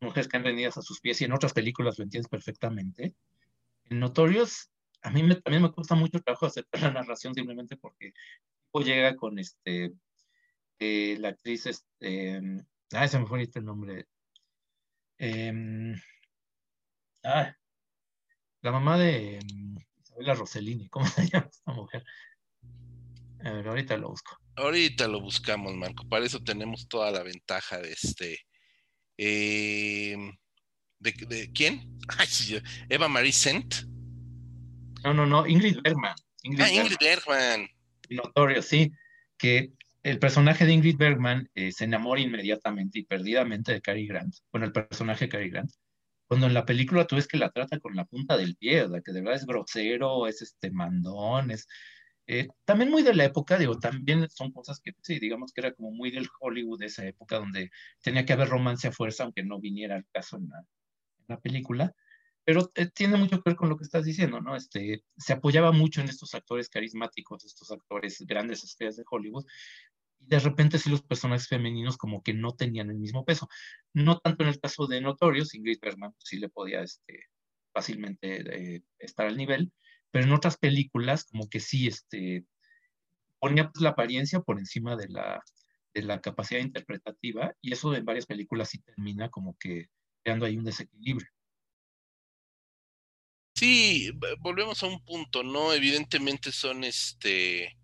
mujeres que han rendidas a sus pies y en otras películas lo entiendes perfectamente. En Notorious, a mí me, también me cuesta mucho trabajo aceptar la narración simplemente porque llega con este, eh, la actriz, este, ah, se me fue el nombre. Eh, Ah, la mamá de mm, Isabela Rossellini, ¿cómo se llama esta mujer? A ver, ahorita lo busco. Ahorita lo buscamos, Marco. Para eso tenemos toda la ventaja de este. Eh, ¿de, quién? Eva Marie Sent. No, no, no, Ingrid Bergman. ah, Ingrid Bergman. Notorio, sí, que el personaje de Ingrid Bergman eh, se enamora inmediatamente y perdidamente de Cary Grant. Bueno, el personaje de Cary Grant. Cuando en la película tú ves que la trata con la punta del pie, o sea, que de verdad es grosero, es este mandón, es eh, también muy de la época, digo, también son cosas que, sí, digamos que era como muy del Hollywood de esa época, donde tenía que haber romance a fuerza, aunque no viniera al caso en la, película. Pero eh, tiene mucho que ver con lo que estás diciendo, ¿no? Este, se apoyaba mucho en estos actores carismáticos, estos actores grandes estrellas de Hollywood, y de repente sí los personajes femeninos como que no tenían el mismo peso. No tanto en el caso de Notorious, Ingrid Bergman sí le podía este, fácilmente eh, estar al nivel, pero en otras películas como que sí este, ponía pues, la apariencia por encima de la, de la capacidad interpretativa y eso en varias películas sí termina como que creando ahí un desequilibrio. Sí, volvemos a un punto, ¿no? Evidentemente son este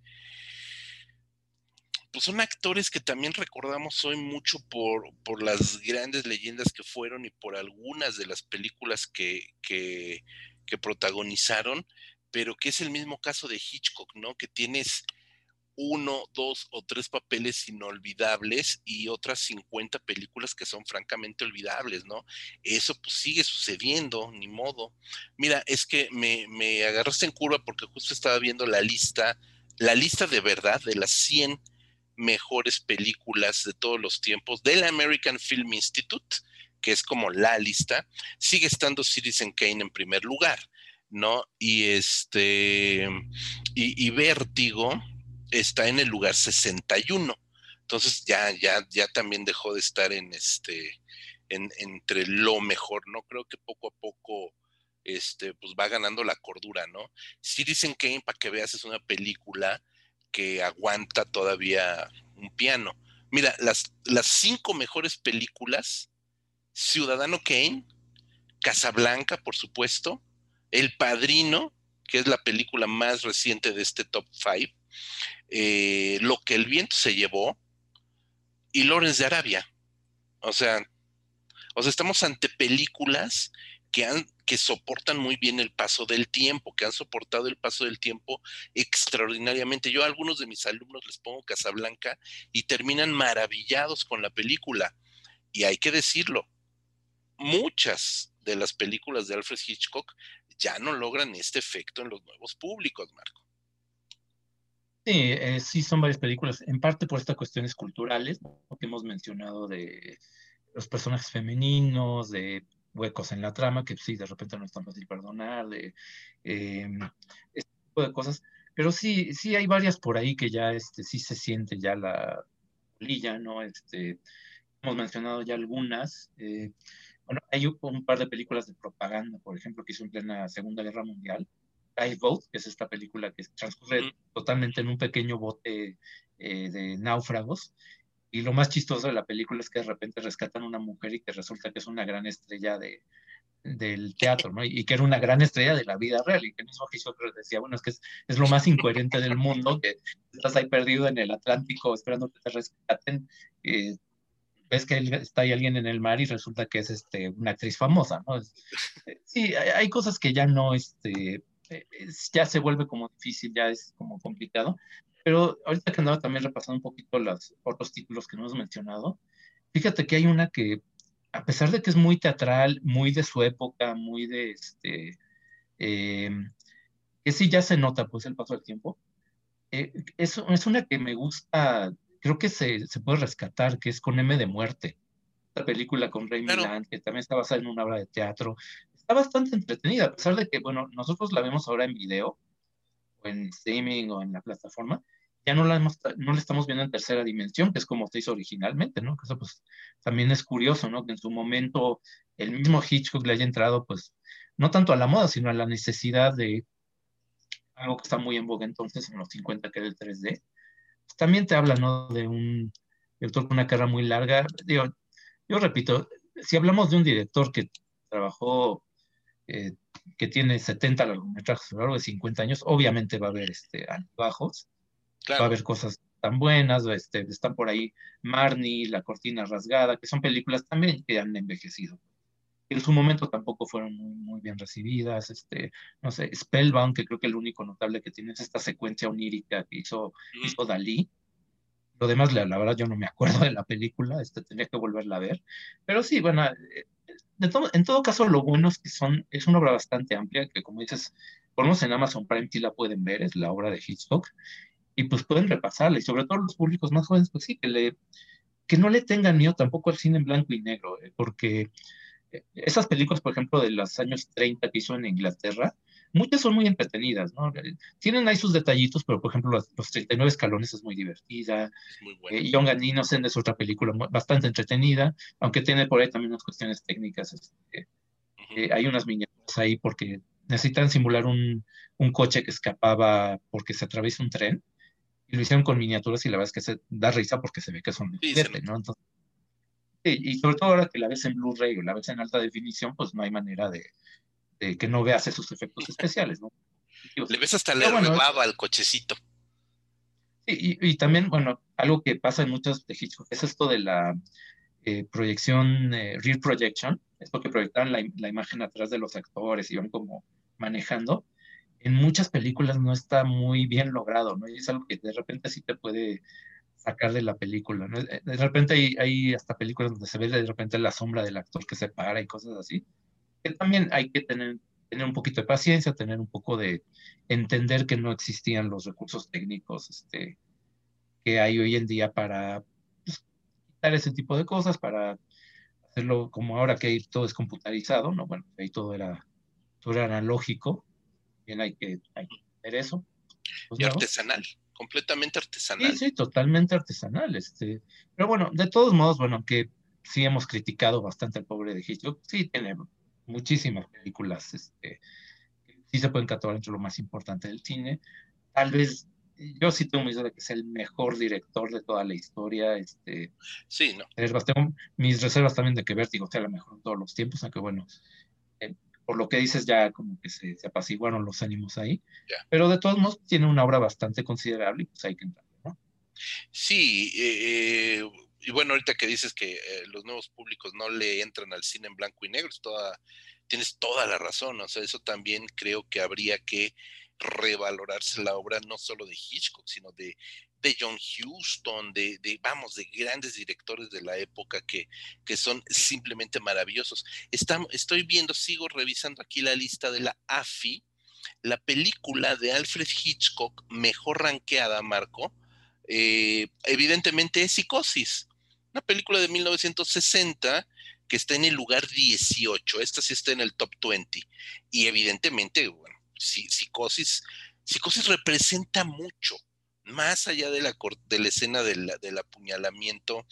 pues son actores que también recordamos hoy mucho por, por las grandes leyendas que fueron y por algunas de las películas que, que, que protagonizaron, pero que es el mismo caso de Hitchcock, ¿no? Que tienes uno, dos o tres papeles inolvidables y otras 50 películas que son francamente olvidables, ¿no? Eso pues sigue sucediendo, ni modo. Mira, es que me, agarraste en curva porque justo estaba viendo la lista, la lista de verdad de las 100 mejores películas de todos los tiempos del American Film Institute, que es como la lista, sigue estando Citizen Kane en primer lugar. ¿No? Y este, y, Vértigo está en el lugar 61. Entonces ya, ya, ya también dejó de estar en este, en, entre lo mejor, ¿no? Creo que poco a poco, este, pues va ganando la cordura, ¿no? dicen Kane, para que veas, es una película que aguanta todavía un piano. Mira, las, las cinco mejores películas, Ciudadano Kane, Casablanca, por supuesto, el Padrino, que es la película más reciente de este top 5, eh, Lo que el viento se llevó y Lawrence de Arabia. O sea, estamos ante películas que, han, que soportan muy bien el paso del tiempo, que han soportado el paso del tiempo extraordinariamente. Yo a algunos de mis alumnos les pongo Casablanca y terminan maravillados con la película. Y hay que decirlo, muchas de las películas de Alfred Hitchcock ya no logran este efecto en los nuevos públicos, Marco. Sí, eh, sí son varias películas, en parte por estas cuestiones culturales, que hemos mencionado de los personajes femeninos, de huecos en la trama, que sí, de repente no es tan fácil perdonar, de em, este tipo de cosas. Pero sí, sí hay varias por ahí que ya este, sí se siente ya la lilla, ¿no? Este, hemos mencionado ya algunas. Eh, bueno, hay un par de películas de propaganda, por ejemplo, que hizo en plena Segunda Guerra Mundial. Boat, que es esta película que transcurre totalmente en un pequeño bote eh, de náufragos. Y lo más chistoso de la película es que de repente rescatan a una mujer y que resulta que es una gran estrella de, del teatro, ¿no? Y, que era una gran estrella de la vida real. Y que el mismo Hitchcock decía, bueno, es que es, es, lo más incoherente del mundo, que estás ahí perdido en el Atlántico esperando que te rescaten. Eh, ves que está ahí alguien en el mar y resulta que es este, una actriz famosa, ¿no? Eh, sí, hay, cosas que ya no, este, ya se vuelve como difícil, ya es como complicado, pero ahorita que andaba también repasando un poquito los otros títulos que no hemos mencionado, fíjate que hay una que, a pesar de que es muy teatral, muy de su época, muy de, este, em, que sí ya se nota pues el paso del tiempo, eh, es, es una que me gusta creo que se, se, puede rescatar, que es con M de Muerte. Esta película con Rey Milán, que también está basada en una obra de teatro. Está bastante entretenida, a pesar de que, bueno, nosotros la vemos ahora en video, o en streaming, o en la plataforma, ya no la, hemos, no la estamos viendo en tercera dimensión, que es como se hizo originalmente, ¿no? Que eso pues también es curioso, ¿no? Que en su momento el mismo Hitchcock le haya entrado, pues, no tanto a la moda, sino a la necesidad de algo que está muy en boga entonces en los 50, que era el 3D, también te habla, ¿no? De un director con una carrera muy larga. Digo, yo repito, si hablamos de un director que trabajó eh, que tiene 70 largometrajes a lo largo de 50 años, obviamente va a haber este, bajos, va a haber cosas tan buenas, este, están por ahí Marnie, La Cortina Rasgada, que son películas también que han envejecido. En su momento tampoco fueron muy, bien recibidas, este, no sé, Spellbound, que creo que el único notable que tiene es esta secuencia onírica que hizo, hizo Dalí, lo demás, la, la, verdad, yo no me acuerdo de la película, este, tendría que volverla a ver. Pero sí, bueno, eh, en todo caso, lo bueno es que son, es una obra bastante amplia, que como dices, por lo menos en Amazon Prime sí la pueden ver, es la obra de Hitchcock, y pues pueden repasarla, y sobre todo los públicos más jóvenes, pues sí, que, le, que no le tengan miedo tampoco al cine en blanco y negro, eh, porque esas películas, por ejemplo, de los años 30 que hizo en Inglaterra, muchas son muy entretenidas, ¿no? Tienen ahí sus detallitos, pero por ejemplo, los, 39 escalones es muy divertida. muy buena. Eh, Young and Innocent es otra película bastante entretenida, aunque tiene por ahí también unas cuestiones técnicas. Este, hay unas miniaturas ahí porque necesitan simular un, un, coche que escapaba porque se atraviesa un tren y lo hicieron con miniaturas y la verdad es que se da risa porque se ve que son sí, ¿no? Entonces, y sobre todo ahora que la ves en Blu-ray o la ves en alta definición, pues no hay manera de, que no veas esos efectos especiales, ¿no? Le ves hasta la bueno, al cochecito. Sí, y, también, bueno, algo que pasa en muchos de Hitchcock es esto de la eh, proyección, eh, rear projection, es porque proyectan la, la, imagen atrás de los actores y van como manejando en muchas películas no está muy bien logrado, ¿no? Y es algo que de repente sí te puede sacar de la película, ¿no? Eh, de repente hay, hay hasta películas donde se ve de repente la sombra del actor que se para y cosas así. Que también hay que tener, tener un poquito de paciencia, tener un poco de entender que no existían los recursos técnicos este, que hay hoy en día para pues, quitar ese tipo de cosas, para hacerlo como ahora que todo es computarizado, ¿no? Bueno, ahí todo era, todo era analógico, hay que, ver eso. Pues y artesanal, completamente artesanal. Sí, sí, totalmente artesanal. Este. Pero bueno, de todos modos, bueno, aunque sí hemos criticado bastante al pobre de Hitchcock, sí tiene muchísimas películas este, que sí se pueden catalogar entre lo más importante del cine. Tal vez yo sí tengo mis dudas de que es el mejor director de toda la historia. Este, sí, no. Tengo mis reservas también de que Vértigo sea la mejor de todos los tiempos, aunque bueno, por lo que dices ya como que se, apaciguaron los ánimos ahí, pero de todos modos tiene una obra bastante considerable y pues hay que entrar, ¿no? Sí, eh, y bueno, ahorita que dices que eh, los nuevos públicos no le entran al cine en blanco y negro, toda, tienes toda la razón, o sea, eso también creo que habría que revalorarse la obra no solo de Hitchcock, sino de de John Huston, de, vamos, de grandes directores de la época que, que son simplemente maravillosos. estoy viendo, sigo revisando aquí la lista de la AFI, la película de Alfred Hitchcock mejor ranqueada, Marco, eh, evidentemente es Psicosis, una película de 1960 que está en el lugar 18, esta sí está en el top 20, y evidentemente, bueno, Psicosis, Psicosis representa mucho, más allá de la, de la escena del, apuñalamiento,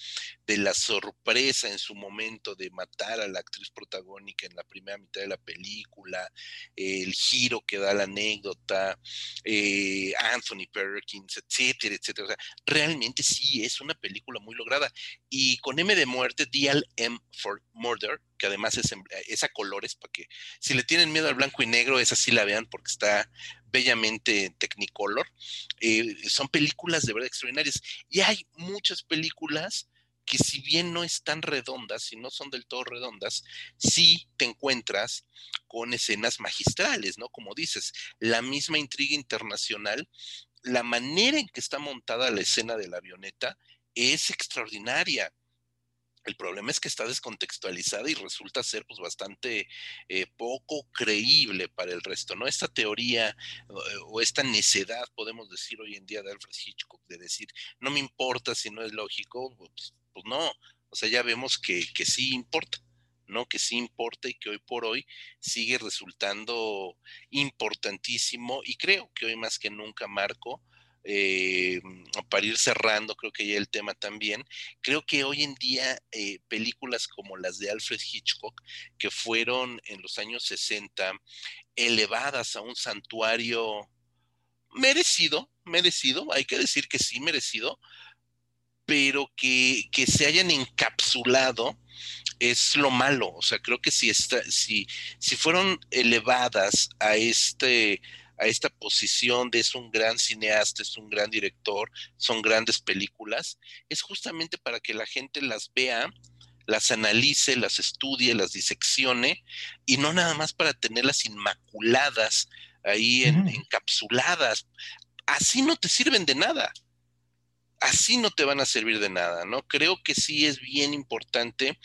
de la sorpresa en su momento de matar a la actriz protagónica en la primera mitad de la película, el giro que da la anécdota, eh, Anthony Perkins, etcétera, etcétera. O sea, realmente sí es una película muy lograda. Y con M de muerte, DLM for Murder, que además es, es a colores, para que si le tienen miedo al blanco y negro, esa sí la vean porque está bellamente Technicolor. Eh, son películas de verdad extraordinarias. Y hay muchas películas que si bien no están redondas y no son del todo redondas, sí te encuentras con escenas magistrales, ¿no? Como dices, la misma intriga internacional, la manera en que está montada la escena de la avioneta es extraordinaria. El problema es que está descontextualizada y resulta ser pues bastante eh, poco creíble para el resto, ¿no? Esta teoría o esta necedad, podemos decir hoy en día de Alfred Hitchcock, de decir, no me importa si no es lógico, pues, pues no, o sea, ya vemos que, que sí importa. ¿no? Que sí importa y que hoy por hoy sigue resultando importantísimo y creo que hoy más que nunca, Marco, eh, para ir cerrando, creo que ya el tema también, creo que hoy en día eh, películas como las de Alfred Hitchcock, que fueron en los años 60 elevadas a un santuario merecido, merecido, hay que decir que sí, merecido, pero que, que se hayan encapsulado es lo malo. O sea, creo que si, está, si, si fueron elevadas a, este, a esta posición de es un gran cineasta, es un gran director, son grandes películas, es justamente para que la gente las vea, las analice, las estudie, las diseccione, y no nada más para tenerlas inmaculadas ahí encapsuladas. Así no te sirven de nada así no te van a servir de nada, ¿no? Creo que sí es bien importante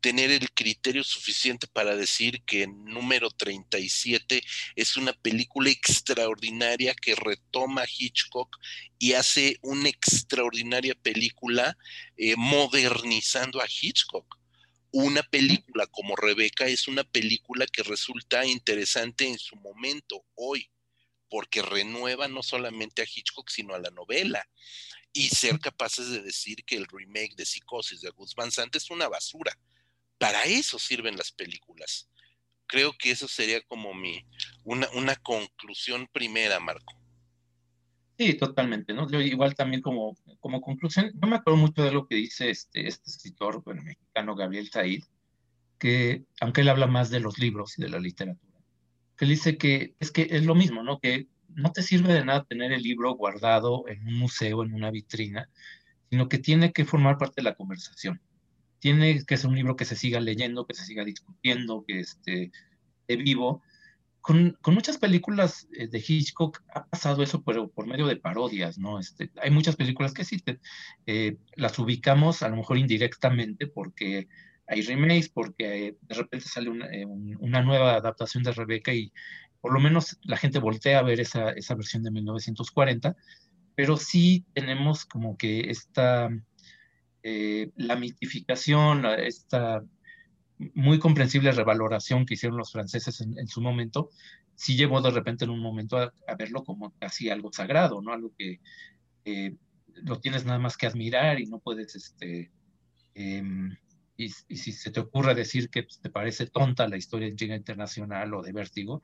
tener el criterio suficiente para decir que número 37 es una película extraordinaria que retoma a Hitchcock y hace una extraordinaria película eh, modernizando a Hitchcock. Una película como Rebeca es una película que resulta interesante en su momento, hoy, porque renueva no solamente a Hitchcock, sino a la novela y ser capaces de decir que el remake de Psicosis de Gus Van Sant es una basura. Para eso sirven las películas. Creo que eso sería como mi, una, una conclusión primera, Marco. Sí, totalmente, ¿no? Yo igual también como, como conclusión, yo me acuerdo mucho de lo que dice este, este escritor bueno, mexicano Gabriel Said, que aunque él habla más de los libros y de la literatura, que dice que es que es lo mismo, ¿no? Que no te sirve de nada tener el libro guardado en un museo, en una vitrina, sino que tiene que formar parte de la conversación. Tiene que ser un libro que se siga leyendo, que se siga discutiendo, que esté, vivo. Con, muchas películas eh, de Hitchcock ha pasado eso, pero por medio de parodias, ¿no? Este, hay muchas películas que sí, eh, las ubicamos a lo mejor indirectamente porque hay remakes, porque de repente sale una, eh, una nueva adaptación de Rebeca y por lo menos la gente voltea a ver esa, esa versión de 1940, pero sí tenemos como que esta, eh, la mitificación, esta muy comprensible revaloración que hicieron los franceses en, su momento, sí llevó de repente en un momento a, verlo como casi algo sagrado, ¿no? Algo que eh, lo tienes nada más que admirar y no puedes, este, em, y, si se te ocurre decir que te parece tonta la historia de Llega Internacional o de Vértigo,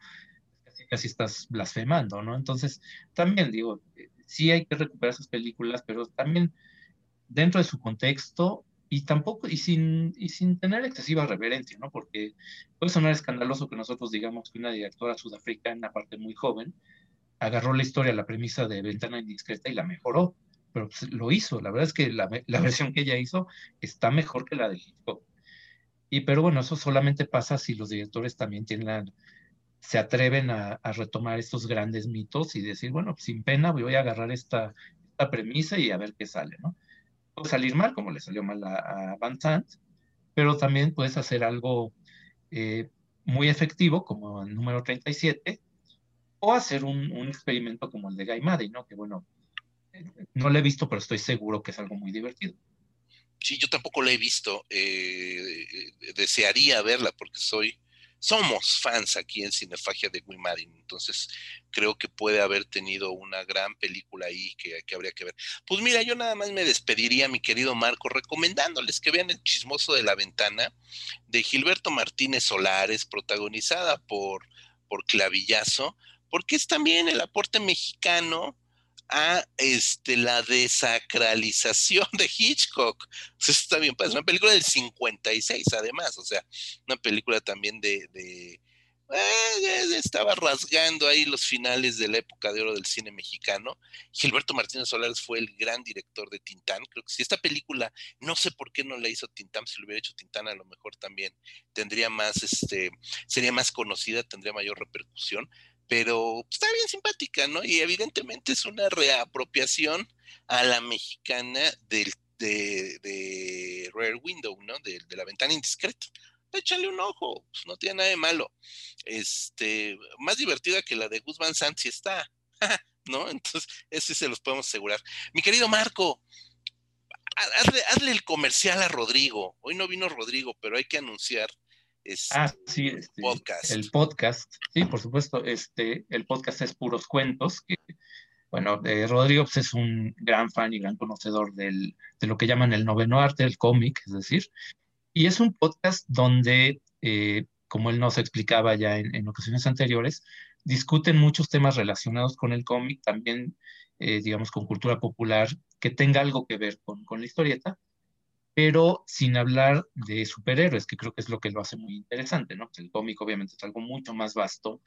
casi estás blasfemando, ¿no? Entonces, también digo, eh, sí hay que recuperar esas películas, pero también dentro de su contexto y tampoco, y sin, y sin tener excesiva reverencia, ¿no? Porque puede sonar escandaloso que nosotros digamos que una directora sudafricana, aparte muy joven, agarró la historia, la premisa de Ventana Indiscreta y la mejoró, pero pues, lo hizo. La verdad es que la, la, versión que ella hizo está mejor que la de Hitchcock. Y pero bueno, eso solamente pasa si los directores también tienen la, se atreven a, retomar estos grandes mitos y decir, bueno, sin pena voy a agarrar esta, esta premisa y a ver qué sale, ¿no? Puede salir mal, como le salió mal a, Van Sant, pero también puedes hacer algo eh, muy efectivo, como el número 37, o hacer un, experimento como el de Guy ¿no? Que bueno, no lo he visto, pero estoy seguro que es algo muy divertido. Sí, yo tampoco lo he visto. Eh, desearía verla porque soy somos fans aquí en Cinefagia de Wimadin, entonces creo que puede haber tenido una gran película ahí que, habría que ver. Pues mira, yo nada más me despediría, mi querido Marco, recomendándoles que vean El chismoso de la ventana de Gilberto Martínez Solares, protagonizada por, por Clavillazo, porque es también el aporte mexicano a este, la desacralización de Hitchcock. Eso está bien, una película del 56 además, o sea, una película también de... de eh, estaba rasgando ahí los finales de la época de oro del cine mexicano. Gilberto Martínez Solares fue el gran director de Tintán. Creo que si esta película, no sé por qué no la hizo Tintán, si lo hubiera hecho Tintán, a lo mejor también tendría más, este, sería más conocida, tendría mayor repercusión pero está bien simpática, ¿no? Y evidentemente es una reapropiación a la mexicana del, de, de Rare Window, ¿no? De, la ventana indiscreta. Échale un ojo, pues no tiene nada de malo. Este, más divertida que la de Gus Van Sant si está, ¿no? Entonces, eso se los podemos asegurar. Mi querido Marco, hazle, hazle el comercial a Rodrigo. Hoy no vino Rodrigo, pero hay que anunciar ah, sí, este, podcast. El podcast, sí, por supuesto. Este, el podcast es Puros Cuentos, que, bueno, eh, Rodrigo pues, es un gran fan y gran conocedor del, de lo que llaman el noveno arte, el cómic, es decir, y es un podcast donde, eh, como él nos explicaba ya en, ocasiones anteriores, discuten muchos temas relacionados con el cómic, también, eh, digamos, con cultura popular, que tenga algo que ver con, con la historieta, pero sin hablar de superhéroes, que creo que es lo que lo hace muy interesante, ¿no? El cómic obviamente es algo mucho más vasto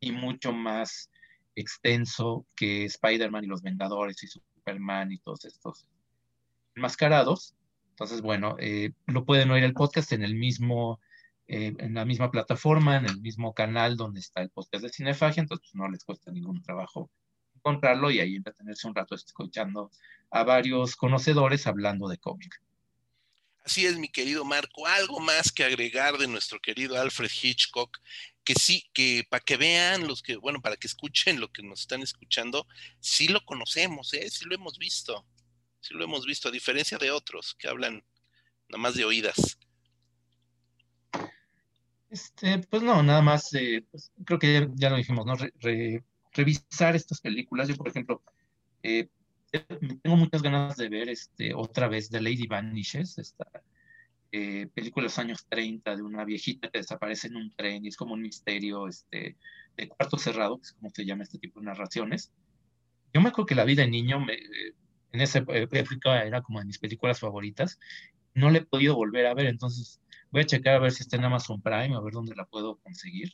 y mucho más extenso que Spider-Man y los Vengadores y Superman y todos estos enmascarados. Entonces, bueno, eh, lo pueden oír el podcast en el mismo, eh, en la misma plataforma, en el mismo canal donde está el podcast de Cinefagia, entonces pues, no les cuesta ningún trabajo encontrarlo y ahí entretenerse un rato escuchando a varios conocedores hablando de cómic. Así es, mi querido Marco. Algo más que agregar de nuestro querido Alfred Hitchcock, que sí, que para que vean los que, bueno, para que escuchen lo que nos están escuchando, sí lo conocemos, ¿eh? sí lo hemos visto, sí lo hemos visto, a diferencia de otros que hablan nada más de oídas. Este, pues no, nada más, eh, pues creo que ya, lo dijimos, ¿no? revisar estas películas. Yo, por ejemplo, eh, tengo muchas ganas de ver este, otra vez The Lady Vanishes, esta eh, película de los años 30 de una viejita que desaparece en un tren y es como un misterio este, de cuarto cerrado, que es como se llama este tipo de narraciones. Yo me acuerdo que La vida de niño me, en esa época era como de mis películas favoritas. No la he podido volver a ver, entonces voy a checar a ver si está en Amazon Prime, a ver dónde la puedo conseguir.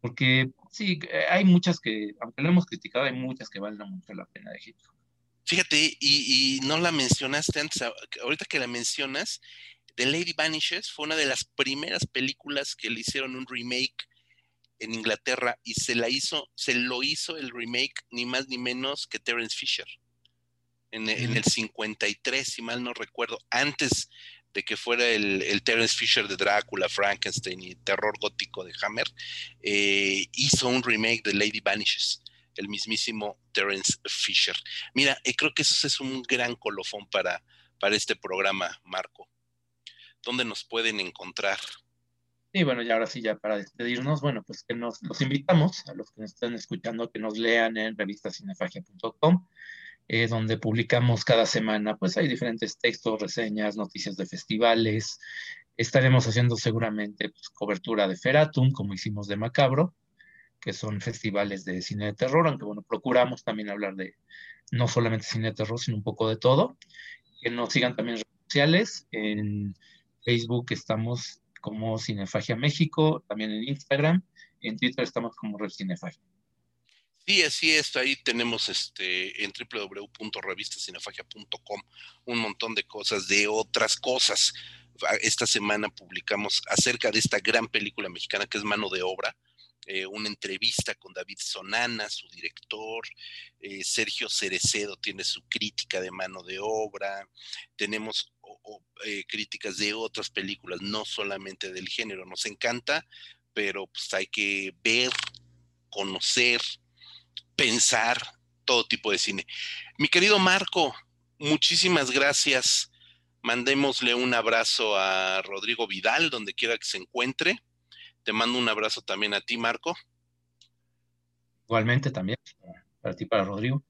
Porque sí, hay muchas que, aunque lo hemos criticado, hay muchas que valen mucho la pena de Hitchcock. Fíjate, y, no la mencionaste antes, ahorita que la mencionas, The Lady Vanishes fue una de las primeras películas que le hicieron un remake en Inglaterra y se la hizo, se lo hizo el remake ni más ni menos que Terence Fisher en, en el 53, si mal no recuerdo, antes de que fuera el, el, Terence Fisher de Drácula, Frankenstein y terror gótico de Hammer, eh, hizo un remake de Lady Vanishes el mismísimo Terence Fisher. Mira, creo que eso es un gran colofón para, para este programa, Marco. ¿Dónde nos pueden encontrar? Y bueno, y ahora sí, ya para despedirnos, bueno, pues que nos los invitamos a los que nos estén escuchando que nos lean en revistacinefagia.com, eh, donde publicamos cada semana, pues hay diferentes textos, reseñas, noticias de festivales. Estaremos haciendo seguramente pues, cobertura de Feratum, como hicimos de Macabro, que son festivales de cine de terror, aunque bueno, procuramos también hablar de no solamente cine de terror, sino un poco de todo. Que nos sigan también en redes sociales, en Facebook estamos como Cinefagia México, también en Instagram, en Twitter estamos como Red Cinefagia. Sí, así es, ahí tenemos este en www.revistacinefagia.com un montón de cosas, de otras cosas. Esta semana publicamos acerca de esta gran película mexicana que es Mano de Obra, eh, una entrevista con David Sonana, su director, eh, Sergio Cerecedo tiene su crítica de mano de obra, tenemos eh, críticas de otras películas, no solamente del género, nos encanta, pero pues hay que ver, conocer, pensar todo tipo de cine. Mi querido Marco, muchísimas gracias. Mandémosle un abrazo a Rodrigo Vidal, donde quiera que se encuentre. Te mando un abrazo también a ti, Marco. Igualmente también, para ti, para Rodrigo.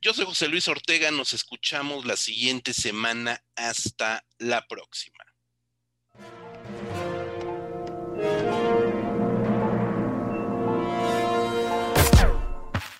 Yo soy José Luis Ortega, nos escuchamos la siguiente semana. Hasta la próxima.